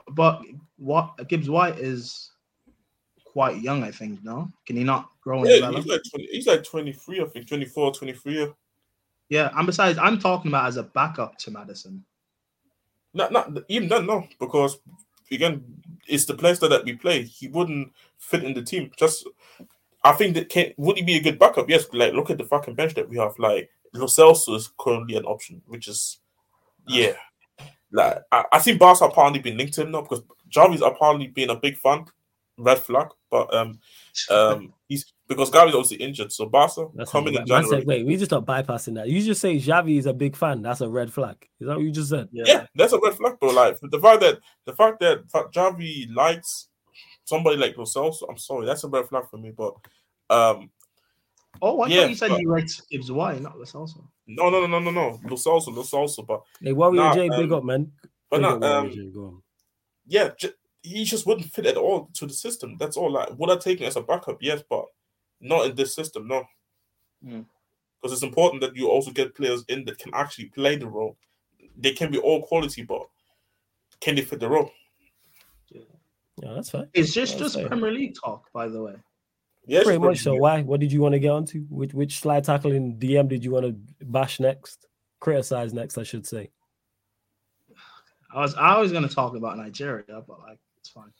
but what Gibbs White is quite young, I think. No, can he not grow and yeah, develop? He's like, 20, he's like 23, I think, 24, 23. Yeah, and besides, I'm talking about as a backup to Maddison. Not, not even then, no, because again, it's the place that we play. He wouldn't fit in the team. Just, I think that can would he be a good backup? Yes, like look at the fucking bench that we have. Like Lo Celso is currently an option, which is, yeah. Like I, I think Barca apparently been linked to him now because Xavi's apparently been a big fan red flag. But um, um, he's because Gavi's obviously injured, so Barca That's coming in January. Said, wait, we just not bypassing that. You just say Xavi is a big fan. That's a red flag. Is that what you just said? Yeah, yeah that's a red flag, bro. Like the fact that the fact that Xavi likes somebody like Lo Celso, I'm sorry, that's a red flag for me. But um, oh, I yeah, thought you said but, you rate Gibbs White, not Lo Celso. No, no, no, no, no, no. Lo Celso, Lo Celso, but hey, Warrior nah, J, um, big up, man. But not, um, yeah, j- he just wouldn't fit at all to the system. That's all. Like, would I take him as a backup? Yes, but not in this system. No, because mm. it's important that you also get players in that can actually play the role. They can be all quality, but can they fit the role? Yeah, yeah that's fine. Is this just fair. Premier League talk, by the way? Yes, pretty much. So, why? What did you want to get onto? Which which slide tackling DM did you want to bash next? Criticize next, I should say. I was I was going to talk about Nigeria, but like it's fine.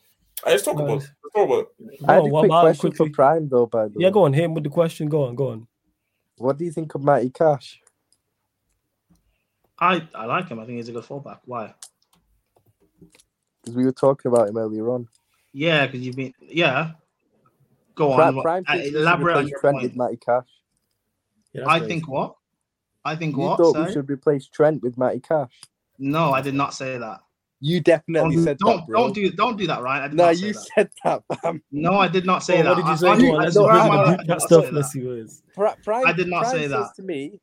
let's talk about. Let's talk about. I had a quick question quickly. for Prime though. By the yeah, way. go on. Hit Him with the question. Go on. Go on. What do you think of Matty Cash? I I like him. I think he's a good fullback. Why? Because we were talking about him earlier on. Yeah, because you've been yeah. Go on. Prime, Prime uh, elaborate on your Trent point. With Matty Cash. Yeah, I think what? I think you what? thought Sorry? we should replace Trent with Matty Cash. No, I did not say that. You definitely don't, said don't, that, bro. Don't do don't do that, right? no, you that. said that. Fam. No, I did not say that. What did you say? I, I, let's no, bring that stuff. Let's see what it is. Prime, I did not Prime say that. To me,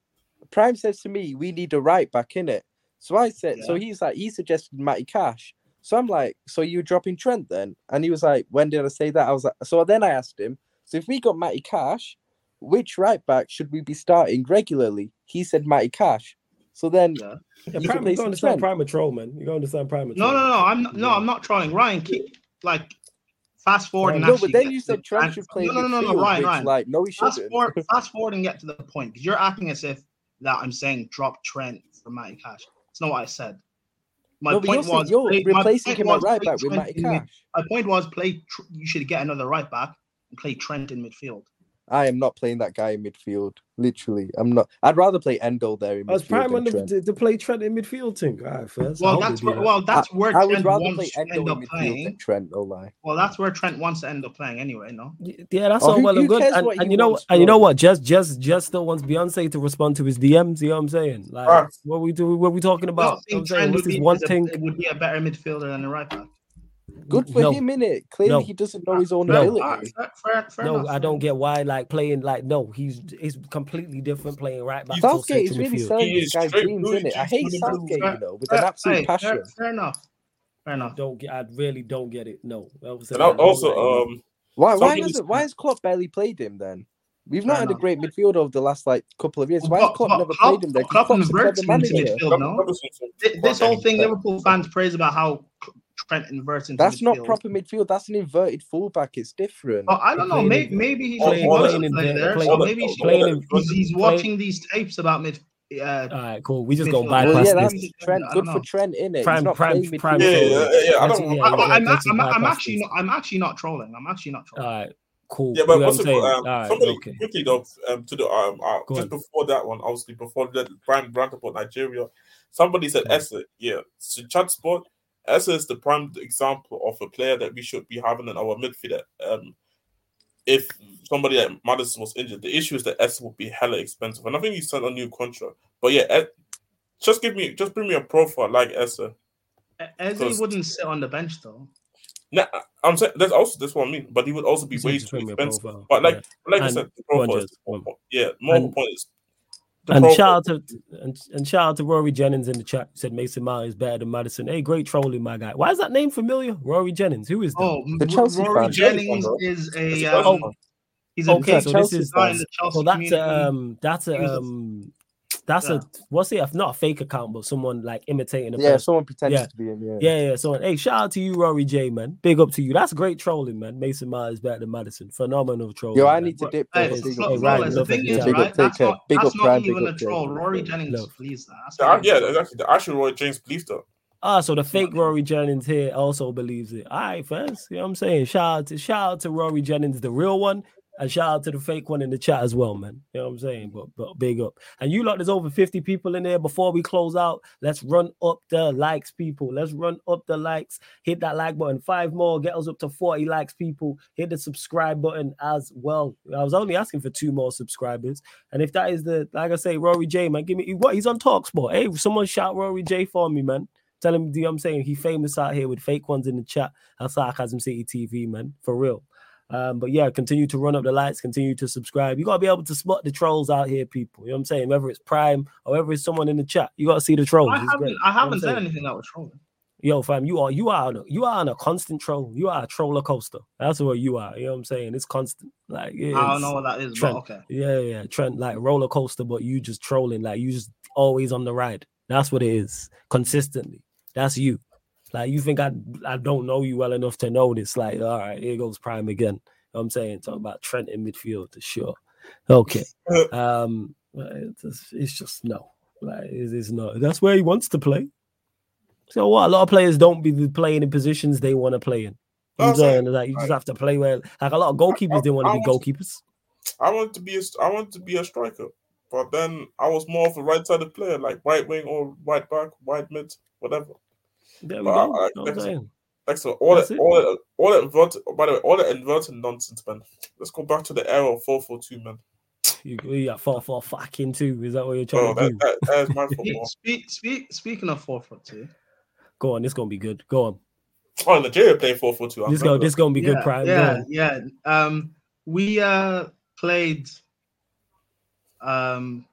Prime says to me, we need a right back in it. So I said, yeah. so he's like, he suggested Matty Cash. So I'm like, so you were dropping Trent then? And he was like, when did I say that? I was like, so then I asked him, so if we got Matty Cash, which right back should we be starting regularly? He said Matty Cash. So then, yeah, yeah prime, you going to sound prime troll, man. You're going to sound prime No, no, no. I'm not, no, I'm not trolling. Ryan, keep like fast forward. no, but then you said Trent should play. No, no, no, no, no, Ryan, Ryan. Like, no, he fast shouldn't. Forward, fast forward and get to the point because you're acting as if that I'm saying drop Trent for Matty Cash. It's not what I said. My no, point was you're play, replacing him at right back with Matty Cash. my point was play. You should get another right back and play Trent in midfield. I am not playing that guy in midfield. Literally, I'm not. I'd rather play Endo there in. I was prime on the, to play Trent in midfield thing. All right, first. Well, that's where, that. well, that's where I, Trent I would rather wants play Endo to end up playing. Trent, no lie. Well, that's where Trent wants to end up playing anyway. No. Yeah, that's oh, all well and good. And, and you know, wants, and you know what? Just, just, just still wants Beyonce to respond to his DMs. You know what I'm saying? Like, right. what we do? What we talking about? I'm saying, what's this one thing? Would be a better midfielder than a right back. Good for no. him, innit? Clearly, no. he doesn't know his own no. ability. Fair, fair no, enough, I don't get why. Like playing, like no, he's he's completely different playing right back. Southgate is really selling this guy's dreams, isn't it? I hate Southgate, you know, with an absolute hey, passion. Fair, fair, enough. Fair enough. Don't get. I really don't get it. No. And also, um, why why has it, why has Klopp barely played him then? We've not had a great midfield over the last like couple of years. Why has Klopp never played him there? Klopp inverts midfield, no? This whole thing Liverpool fans praise about how Trent inverts into That's midfield. not proper midfield. That's an inverted fullback. It's different. Oh, I don't know. Maybe, maybe he's playing, playing, playing there. So maybe he's, he's watching these tapes about mid uh, All right, cool. We just go bypass well, yeah, that's this. Trent. Good for Trent, in it. Prime, prime, prime. Yeah, yeah, yeah. I don't. Yeah, I, am I'm, I'm actually not. I'm actually not trolling. I'm actually not trolling. All right. Cool. Yeah, but what's it, um, right, somebody okay. quickly though, um, to the um, uh, just on. before that one, obviously before that, Brian Brandt about Nigeria, somebody said yeah. Eze. Yeah, so chat sport. Eze is the prime example of a player that we should be having in our midfield. Um, if somebody like Maddison was injured, the issue is that Eze would be hella expensive, and I think he signed a new contract. But yeah, Ed, just give me, just bring me a profile like Essa. Eze wouldn't sit on the bench though. Nah, I'm saying that's also that's what I mean. But he would also be way too expensive. But like, yeah. like and I said, the profile is, yeah, more and, point is and shout out to and, and, shout out to Rory Jennings in the chat. Said Mason Mount is better than Maddison. Hey, great trolling, my guy. Why is that name familiar? Rory Jennings. Who is that? Oh, the Chelsea Rory fan. Jennings is a. Um, he's a okay, so this is so that's um that's a um that's yeah. a what's it? Not a fake account, but someone like imitating. A yeah, person. someone pretends yeah. to be him. Yeah. yeah, yeah. Someone. Hey, shout out to you, Rory J, man. Big up to you. That's great trolling, man. Mason Mount is better than Maddison. Phenomenal trolling. Yo, I need to dip. Hey, big up, right, the thing is, big right? That's not, big that's up not even a troll. Rory Jennings, please. That. Yeah, actually the actual Rory Jennings believes that. Ah, so the fake Rory Jennings here also believes it. All right, fans. You know what I'm saying? Shout out to shout out to Rory Jennings, the real one. And shout out to the fake one in the chat as well, man. You know what I'm saying? But but big up. And you lot, there's over 50 people in there. Before we close out, let's run up the likes, people. Let's run up the likes. Hit that like button. Five more, get us up to 40 likes, people. Hit the subscribe button as well. I was only asking for two more subscribers. And if that is the, like I say, Rory J, man, give me what he's on Talksport. Hey, someone shout Rory J for me, man. Tell him, you know what I'm saying? He famous out here with fake ones in the chat. That's Sarcasm City TV, man. For real. Um, but yeah, continue to run up the lights, continue to subscribe. You gotta be able to spot the trolls out here, people. You know what I'm saying? Whether it's Prime or whether it's someone in the chat, you gotta see the trolls. I haven't, I haven't said anything that was trolling. Yo, fam, you are you are on a, you are on a constant troll. You are a troller coaster. That's what you are. You know what I'm saying? It's constant. Like it's I don't know what that is, Trent, okay. Yeah, yeah. Trent like roller coaster, but you just trolling. Like you just always on the ride. That's what it is. Consistently. That's you. Like you think I I don't know you well enough to know this. Like, all right, here goes Prime again. I'm saying talk about Trent in midfield to sure. Okay. Um it's, it's just no. Like it's, it's not that's where he wants to play. So what a lot of players don't be playing in positions they want to play in. I'm saying like you just have to play where like a lot of goalkeepers didn't want to be goalkeepers. I want to be a I want to be a striker, but then I was more of a right-sided player, like right wing or right back, right mid, whatever. There we but go. I, I, Excellent. All that, all that, all that inverted. By the way, all that inverted nonsense, man. Let's go back to the era of four four two, man. You, you got four four fucking two. Is that what you're trying oh, to that, do? That, that is my football. speak, speak, speaking of four four two, go on. This gonna be good. Go on. Oh, Nigeria playing four four two. This go. This gonna be yeah, good. Prime. Yeah, yeah. Um, we uh played um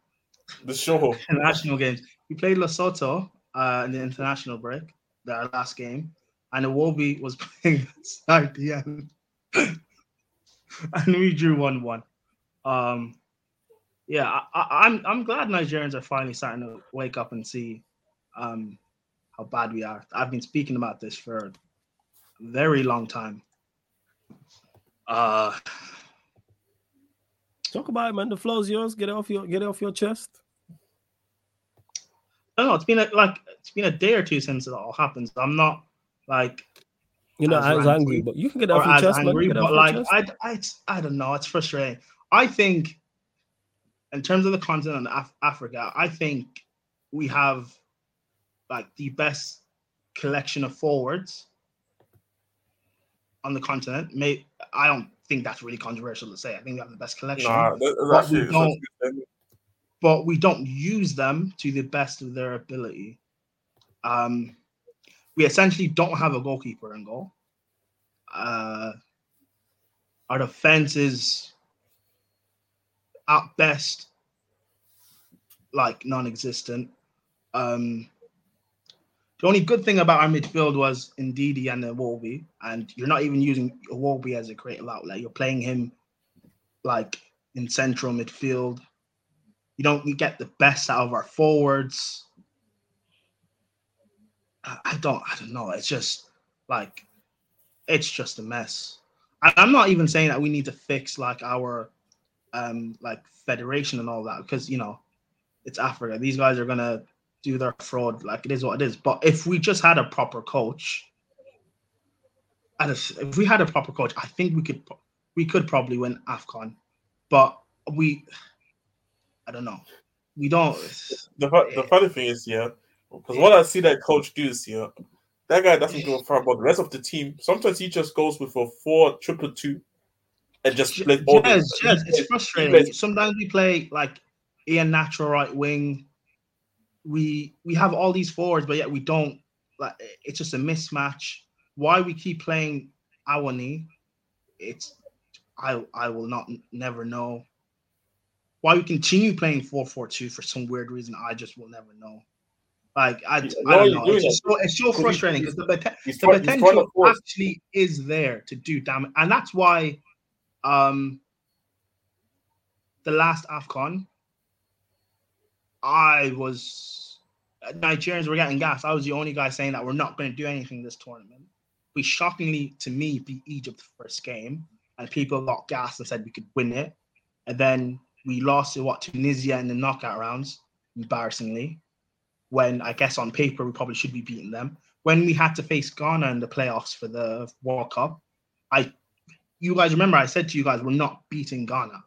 the show international games. We played Lesotho uh in the international break, the last game and Iwobi was playing side the end. and we drew 1 1. Um, yeah, I, am I'm, I'm glad Nigerians are finally starting to wake up and see um, how bad we are. I've been speaking about this for a very long time. Uh, Talk about it, man. The flow's yours. Get it off your get it off your chest. I don't know. It's been a, like it's been a day or two since it all happened. So I'm not like you're not as, as angry, but you can get off your chest. Angry, but like I, I, I don't know. It's frustrating. I think, in terms of the continent of Af- Africa, I think we have like the best collection of forwards on the continent. May I don't think that's really controversial to say. I think we have the best collection. Nah, but, we don't, but we don't use them to the best of their ability. Um, we essentially don't have a goalkeeper in goal. Uh, our defense is at best like non-existent. Um, The only good thing about our midfield was Ndidi and Iwobi, and you're not even using Iwobi as a creative outlet. You're playing him like in central midfield. You don't get the best out of our forwards. I, I don't I don't know. It's just like it's just a mess. I, I'm not even saying that we need to fix like our um like federation and all that because you know it's Africa. These guys are gonna do their fraud. Like it is what it is. But if we just had a proper coach, and if we had a proper coach, I think we could we could probably win Afcon. But we, I don't know. We don't. The the funny thing is, yeah, because what I see that coach do is, yeah, that guy doesn't go far about the rest of the team. Sometimes he just goes with a four triple two and just play. Yes, yes, it's frustrating. Sometimes we play like Ian Natural right wing, we we have all these forwards, but yet we don't. Like it's just a mismatch. Why we keep playing Awoniyi, it's I I will not never know. Why we continue playing four four two for some weird reason, I just will never know. Like I, I don't know. It's, so, it's so frustrating because the, the potential actually is there to do damage, and that's why, um, the last Afcon I was Nigerians were getting gas. I was the only guy saying that we're not going to do anything this tournament. We shockingly, to me, beat Egypt the first game, and people got gas and said we could win it. And then we lost to what Tunisia in the knockout rounds, embarrassingly. When I guess on paper we probably should be beating them. When we had to face Ghana in the playoffs for the World Cup, I, you guys remember I said to you guys we're not beating Ghana,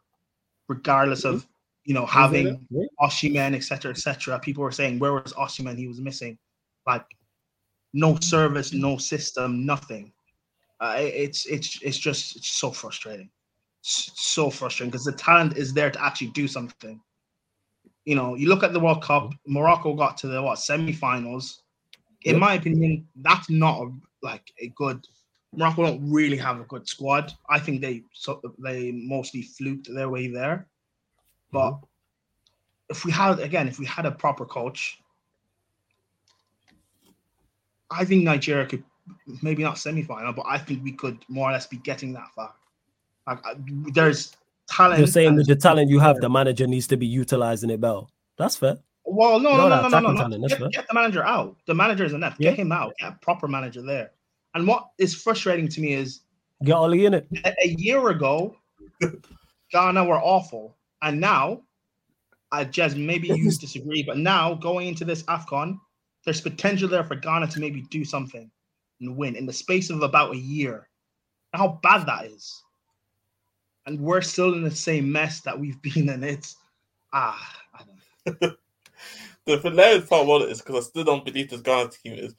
regardless of you know, having Osimhen, etc., etc. People were saying, where was Osimhen? He was missing. Like, no service, no system, nothing. Uh, it's it's it's just it's so frustrating, so frustrating because the talent is there to actually do something. You know, you look at the World Cup. Morocco got to the what semi-finals. In my opinion, that's not a, like a good. Morocco don't really have a good squad. I think they so they mostly fluked their way there. But mm-hmm. if we had again, if we had a proper coach, I think Nigeria could maybe not semi-final, but I think we could more or less be getting that far. Like, there's talent. You're saying that the talent you have, the manager needs to be utilizing it better. That's fair. Well, no, no, no, no, no, no, no. Get, get, the manager out. The manager is enough. Yeah. Get him out. Get a proper manager there. And what is frustrating to me is get Oli in it. A, a year ago, Ghana were awful. And now, I just maybe you disagree, but now going into this AFCON, there's potential there for Ghana to maybe do something and win in the space of about a year. How bad that is. And we're still in the same mess that we've been in. It's ah, I don't the hilarious part about it is because I still don't believe this Ghana team is.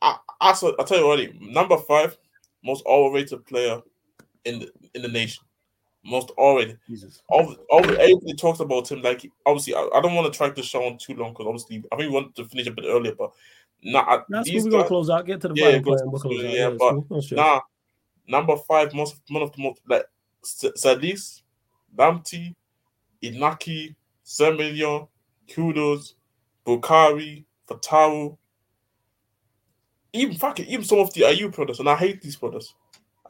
I, I, I tell you already, number five most overrated player in the in the nation most already. Jesus. All, all, everybody talks about him. Like obviously, I, I don't want to track the show on too long because obviously I think we want to finish a bit earlier, but nah. That's these we're gonna close out. Get to the yeah, go, we'll close yeah, yeah, but cool. nah. Number five, most one of the most like Sadis, Lamptey, Inaki, Semillion, Kudus, Bukari, Fatawu, even fucking even some of the Ayew brothers, and I hate these brothers.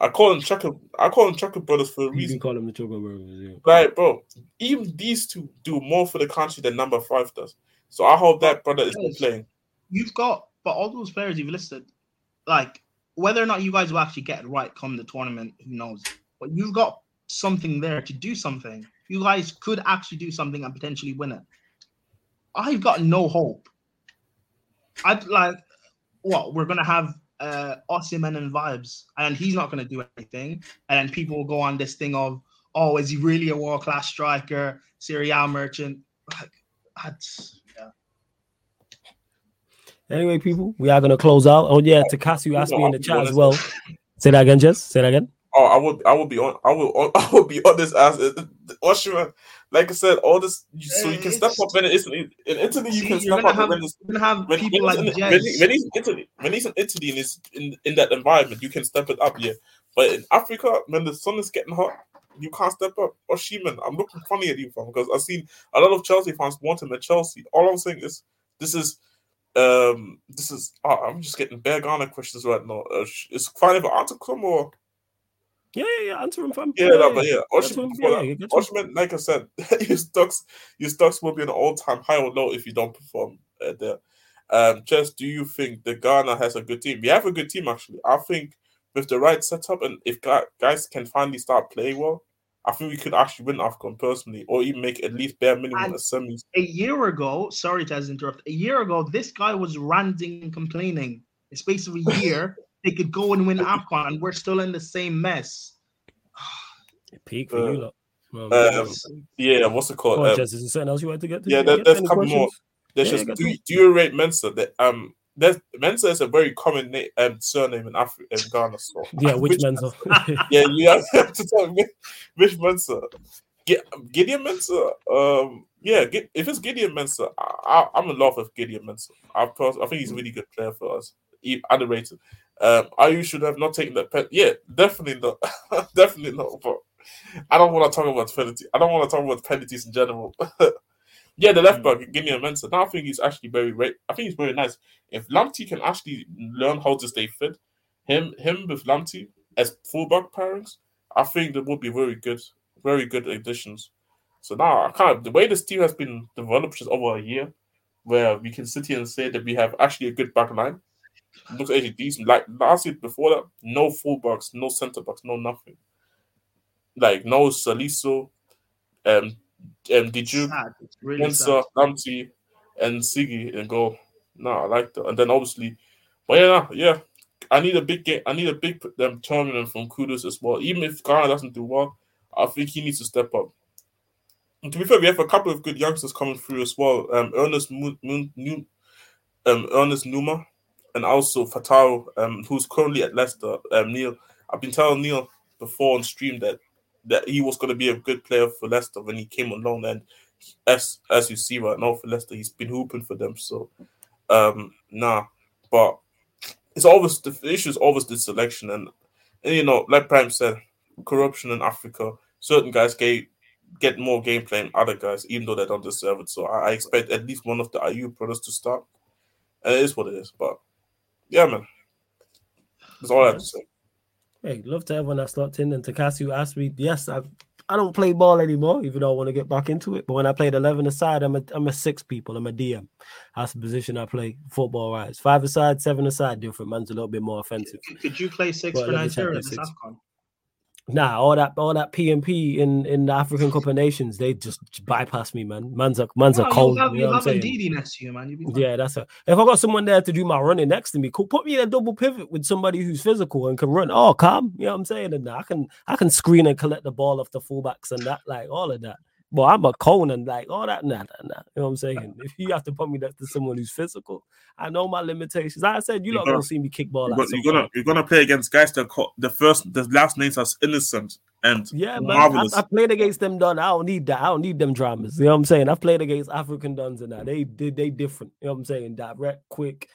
I call them Chuckle. I call them Chuckle brothers for a reason. You call them the Chuckle brothers, yeah. Like, bro, even these two do more for the country than number five does. So I hope that brother is playing. You've got, but all those players you've listed, like whether or not you guys will actually get it right come the tournament, who knows? But you've got something there to do something. You guys could actually do something and potentially win it. I've got no hope. I'd like what we're gonna have uh, Osimhen and vibes, and he's not going to do anything. And then people will go on this thing of, oh, is he really a world class striker, Serie A merchant? Like, that's yeah. Anyway, people, we are going to close out. Oh yeah, Takasu asked me in the chat as well. Say that again, Jess. Say that again. Oh, I would, I would be on, I will, I will be on this as Osimhen like I said, all this so you can step up in Italy. In Italy, you can step up have, when, when, have when, people when, like when, when, he's in Italy, when he's in Italy and is in, in that environment, you can step it up, yeah. But in Africa, when the sun is getting hot, you can't step up. Osimhen, I'm looking funny at you, fam, because I've seen a lot of Chelsea fans want him at Chelsea. All I'm saying is this is um, this is oh, I'm just getting bare Ghana questions right now. Uh, it's fine if I answer some or. Yeah, yeah, yeah. Answer him from. Yeah, yeah, no, but yeah. Osimhen, yeah, yeah, Osimhen, like I said, your stocks, your stocks will be an all-time high or low if you don't perform uh, there. Um, just do you think the Ghana has a good team? We have a good team actually. I think with the right setup and if guys can finally start playing well, I think we could actually win AFCON personally, or even make at least bare minimum and semis. A year ago, sorry to interrupt. A year ago, this guy was ranting and complaining. In space of a year, they could go and win AFCON, and we're still in the same mess. Peak for uh, you, lot. Well, um, yeah, what's it called? Um, Jess, is there something else you wanted to get to? Yeah, there, there's a couple questions? more. There's yeah, just do, do you rate Mensah? That um there's Mensah is a very common name, um, surname in Africa in Ghana. So yeah, which, which Mensah? yeah, you have to tell me which Mensah. Gideon Mensah. Um, yeah, if it's Gideon Mensah, I, am in love with Gideon Mensah. I, I think he's a really good player for us. He, underrated. Um, you should have not taken that. Pen- yeah, definitely not. definitely not. But I don't want to talk about penalty. I don't want to talk about penalties in general. Yeah, the left back, Gideon Mensah. Now I think he's actually very, great. I think he's very nice. If Lamptey can actually learn how to stay fit, him, him with Lamptey as fullback pairings, I think that would be very good, very good additions. So now I kind of the way this team has been developed just over a year, where we can sit here and say that we have actually a good back line. Looks actually decent. Like last year before that, no fullbacks, no centre backs, no nothing. Like no Salisu, um, um, did you really Mensa, Lamptey, and Zigi in goal? No, I like that. And then obviously, but yeah, yeah, I need a big game. I need a big um, tournament from Kudus as well. Even if Ghana doesn't do well, I think he needs to step up. And to be fair, we have a couple of good youngsters coming through as well. Um, Ernest Moon, Moon, New, um, Ernest Nuamah, and also Fatawu, um, who's currently at Leicester. Um, Neil, I've been telling Neil before on stream that that he was going to be a good player for Leicester when he came along. And as as you see right now for Leicester, he's been hooping for them. So, um, nah, but it's always the issue is always the selection, and, and you know, like Prime said, corruption in Africa. Certain guys get get more gameplay than other guys, even though they don't deserve it. So I, I expect at least one of the Ayew brothers to start, and it is what it is. But yeah, man, that's all I have to say. Hey, love to everyone that's locked in. And Takasu asked me, yes, I I don't play ball anymore, even though I want to get back into it. But when I played 11 aside, I'm a, I'm a six people. I'm a DM. That's the position I play football wise. Five aside, seven aside, different. Man's a little bit more offensive. Could you play six but for Nigeria Nah, all that all that PMP in in the African Cup of Nations, they just bypass me, man. Man's a man's a cold. You, have, you, know what I'm saying? next to you, man. yeah, that's a. If I got someone there to do my running next to me, cool. Put me in a double pivot with somebody who's physical and can run. Oh, calm. You know what I'm saying? And I can I can screen and collect the ball off the fullbacks and that, like all of that. Well, I'm a Conan, like all that, nah, nah, nah. You know what I'm saying? If you have to put me next to someone who's physical, I know my limitations. Like I said, you're, you're not gonna, see me kick ball. You're, you're gonna you're gonna play against guys that call, the first the last names as innocent and yeah, man. I, I, played against them done. I don't need that. I don't need them dramas. You know what I'm saying? I've played against African duns and that. They they they different. You know what I'm saying? Direct, quick,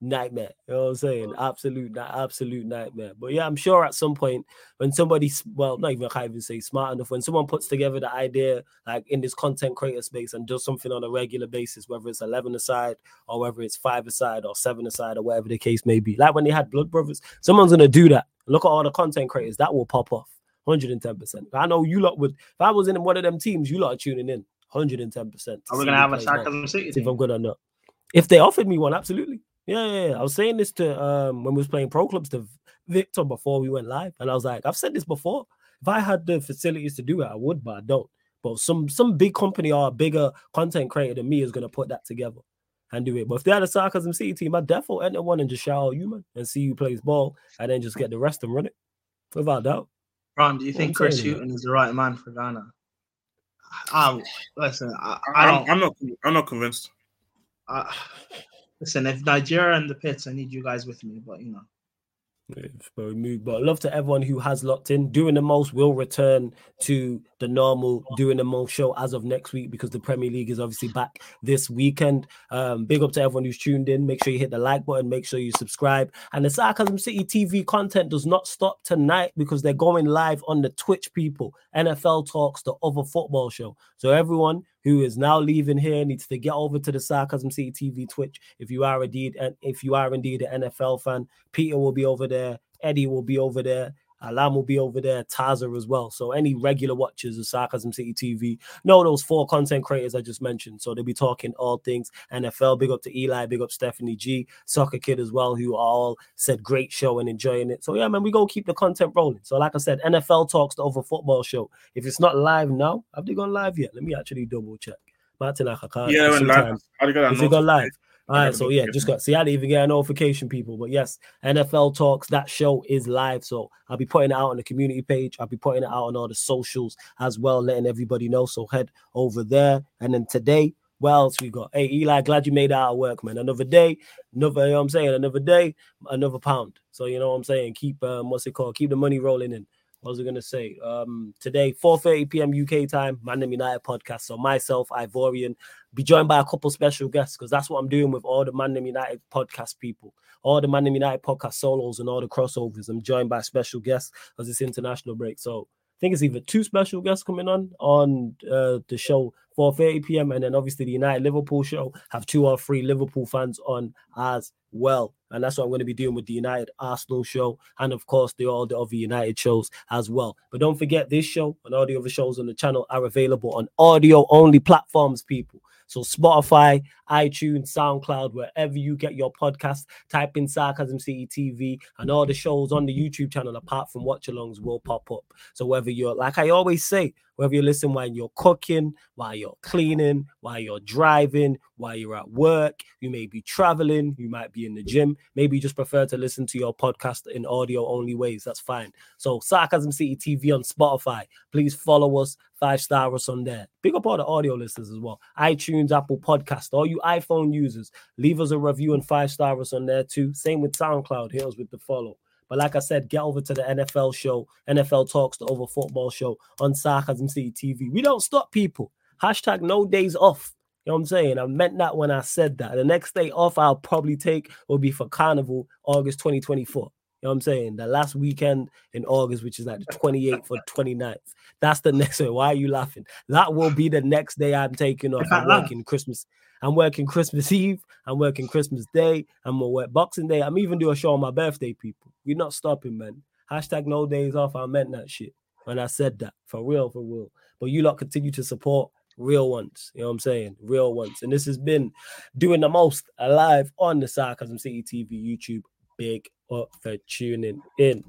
nightmare. You know what I'm saying? Mm. Absolute, absolute nightmare. But yeah, I'm sure at some point when somebody's well, not even I can't even say smart enough, when someone puts together the idea like in this content creator space and does something on a regular basis, whether it's 11 aside or whether it's five aside or seven aside or whatever the case may be. Like when they had Blood Brothers, someone's gonna do that. Look at all the content creators that will pop off. 110%. I know you lot would if I was in one of them teams, you lot are tuning in 110%. Are we gonna have a Sarcasm City? If I'm good or not. If they offered me one, absolutely. Yeah, yeah, yeah. I was saying this to um when we was playing pro clubs to Victor before we went live, and I was like, I've said this before. If I had the facilities to do it, I would, but I don't. But some some big company or a bigger content creator than me is gonna put that together and do it. But if they had a sarcasm city team, I'd definitely enter one and just shout out you man and see who plays ball and then just get the rest and run it. Without doubt. Ron, do you think Chris Hughton is the right man for Ghana? Um, listen, I, I don't. I'm not. I'm not convinced. Uh, listen, if Nigeria and the pits, I need you guys with me, but you know. Very moved, but love to everyone who has locked in. Doing the most will return to the normal doing the most show as of next week because the Premier League is obviously back this weekend. Um, big up to everyone who's tuned in. Make sure you hit the like button. Make sure you subscribe. And the Sarcasm City TV content does not stop tonight because they're going live on the Twitch. People, NFL talks, the other football show. So everyone who is now leaving here needs to get over to the Sarcasm City TV Twitch. If you are indeed and if you are indeed an NFL fan, Peter will be over there, Eddie will be over there. Alam will be over there, Taza as well. So any regular watchers of Sarcasm City TV know those four content creators I just mentioned. So they'll be talking all things NFL. Big up to Eli, big up Stephanie G, Soccer Kid as well, who all said great show and enjoying it. So yeah, man, we go keep the content rolling. So like I said, NFL talks the over football show. If it's not live now, have they gone live yet? Let me actually double check. Martin, can't. Yeah, live. Is it gone live? All right, so yeah, just got see I didn't even get a notification, people. But yes, NFL Talks, that show is live. So I'll be putting it out on the community page. I'll be putting it out on all the socials as well, letting everybody know. So head over there. And then today, what else we got? Hey, Eli, glad you made it out of work, man. Another day, another, you know what I'm saying? Another day, another pound. So you know what I'm saying? Keep um, what's it called? Keep the money rolling in. What was I gonna say? Um, today, 4:30 p.m. UK time, Man United podcast. So myself, Ivorian, be joined by a couple special guests because that's what I'm doing with all the Man United podcast people, all the Man United podcast solos and all the crossovers. I'm joined by special guests because it's international break. So I think it's either two special guests coming on on uh, the show 4:30 p.m. and then obviously the United Liverpool show have two or three Liverpool fans on as well. And that's what I'm going to be doing with the United Arsenal show and of course the all the other United shows as well. But don't forget this show and all the other shows on the channel are available on audio only platforms, people. So Spotify, iTunes, SoundCloud, wherever you get your podcast, type in Sarcasm City TV, and all the shows on the YouTube channel, apart from watch alongs, will pop up. So whether you're like I always say, whether you listen while you're cooking, while you're cleaning, while you're driving, while you're at work, you may be traveling, you might be in the gym, maybe you just prefer to listen to your podcast in audio only ways. That's fine. So Sarcasm City TV on Spotify. Please follow us, five star us on there. Big up all the audio listeners as well. iTunes, Apple Podcast, all you iPhone users, leave us a review and five star us on there too. Same with SoundCloud. Here's with the follow. But like I said, get over to the NFL show, NFL Talks, the Over Football show on Sarcasm City TV. We don't stop people. Hashtag no days off. You know what I'm saying? I meant that when I said that. The next day off I'll probably take will be for Carnival, August 2024. You know what I'm saying? The last weekend in August, which is like the 28th or 29th. That's the next one. Why are you laughing? That will be the next day I'm taking off. I'm working Christmas. I'm working Christmas Eve. I'm working Christmas Day. I'm gonna work Boxing Day. I'm even do a show on my birthday, people. We're not stopping, man. Hashtag no days off. I meant that shit when I said that. For real, for real. But you lot continue to support real ones. You know what I'm saying? Real ones. And this has been doing the most alive on the Sarcasm City TV YouTube. Big up for tuning in.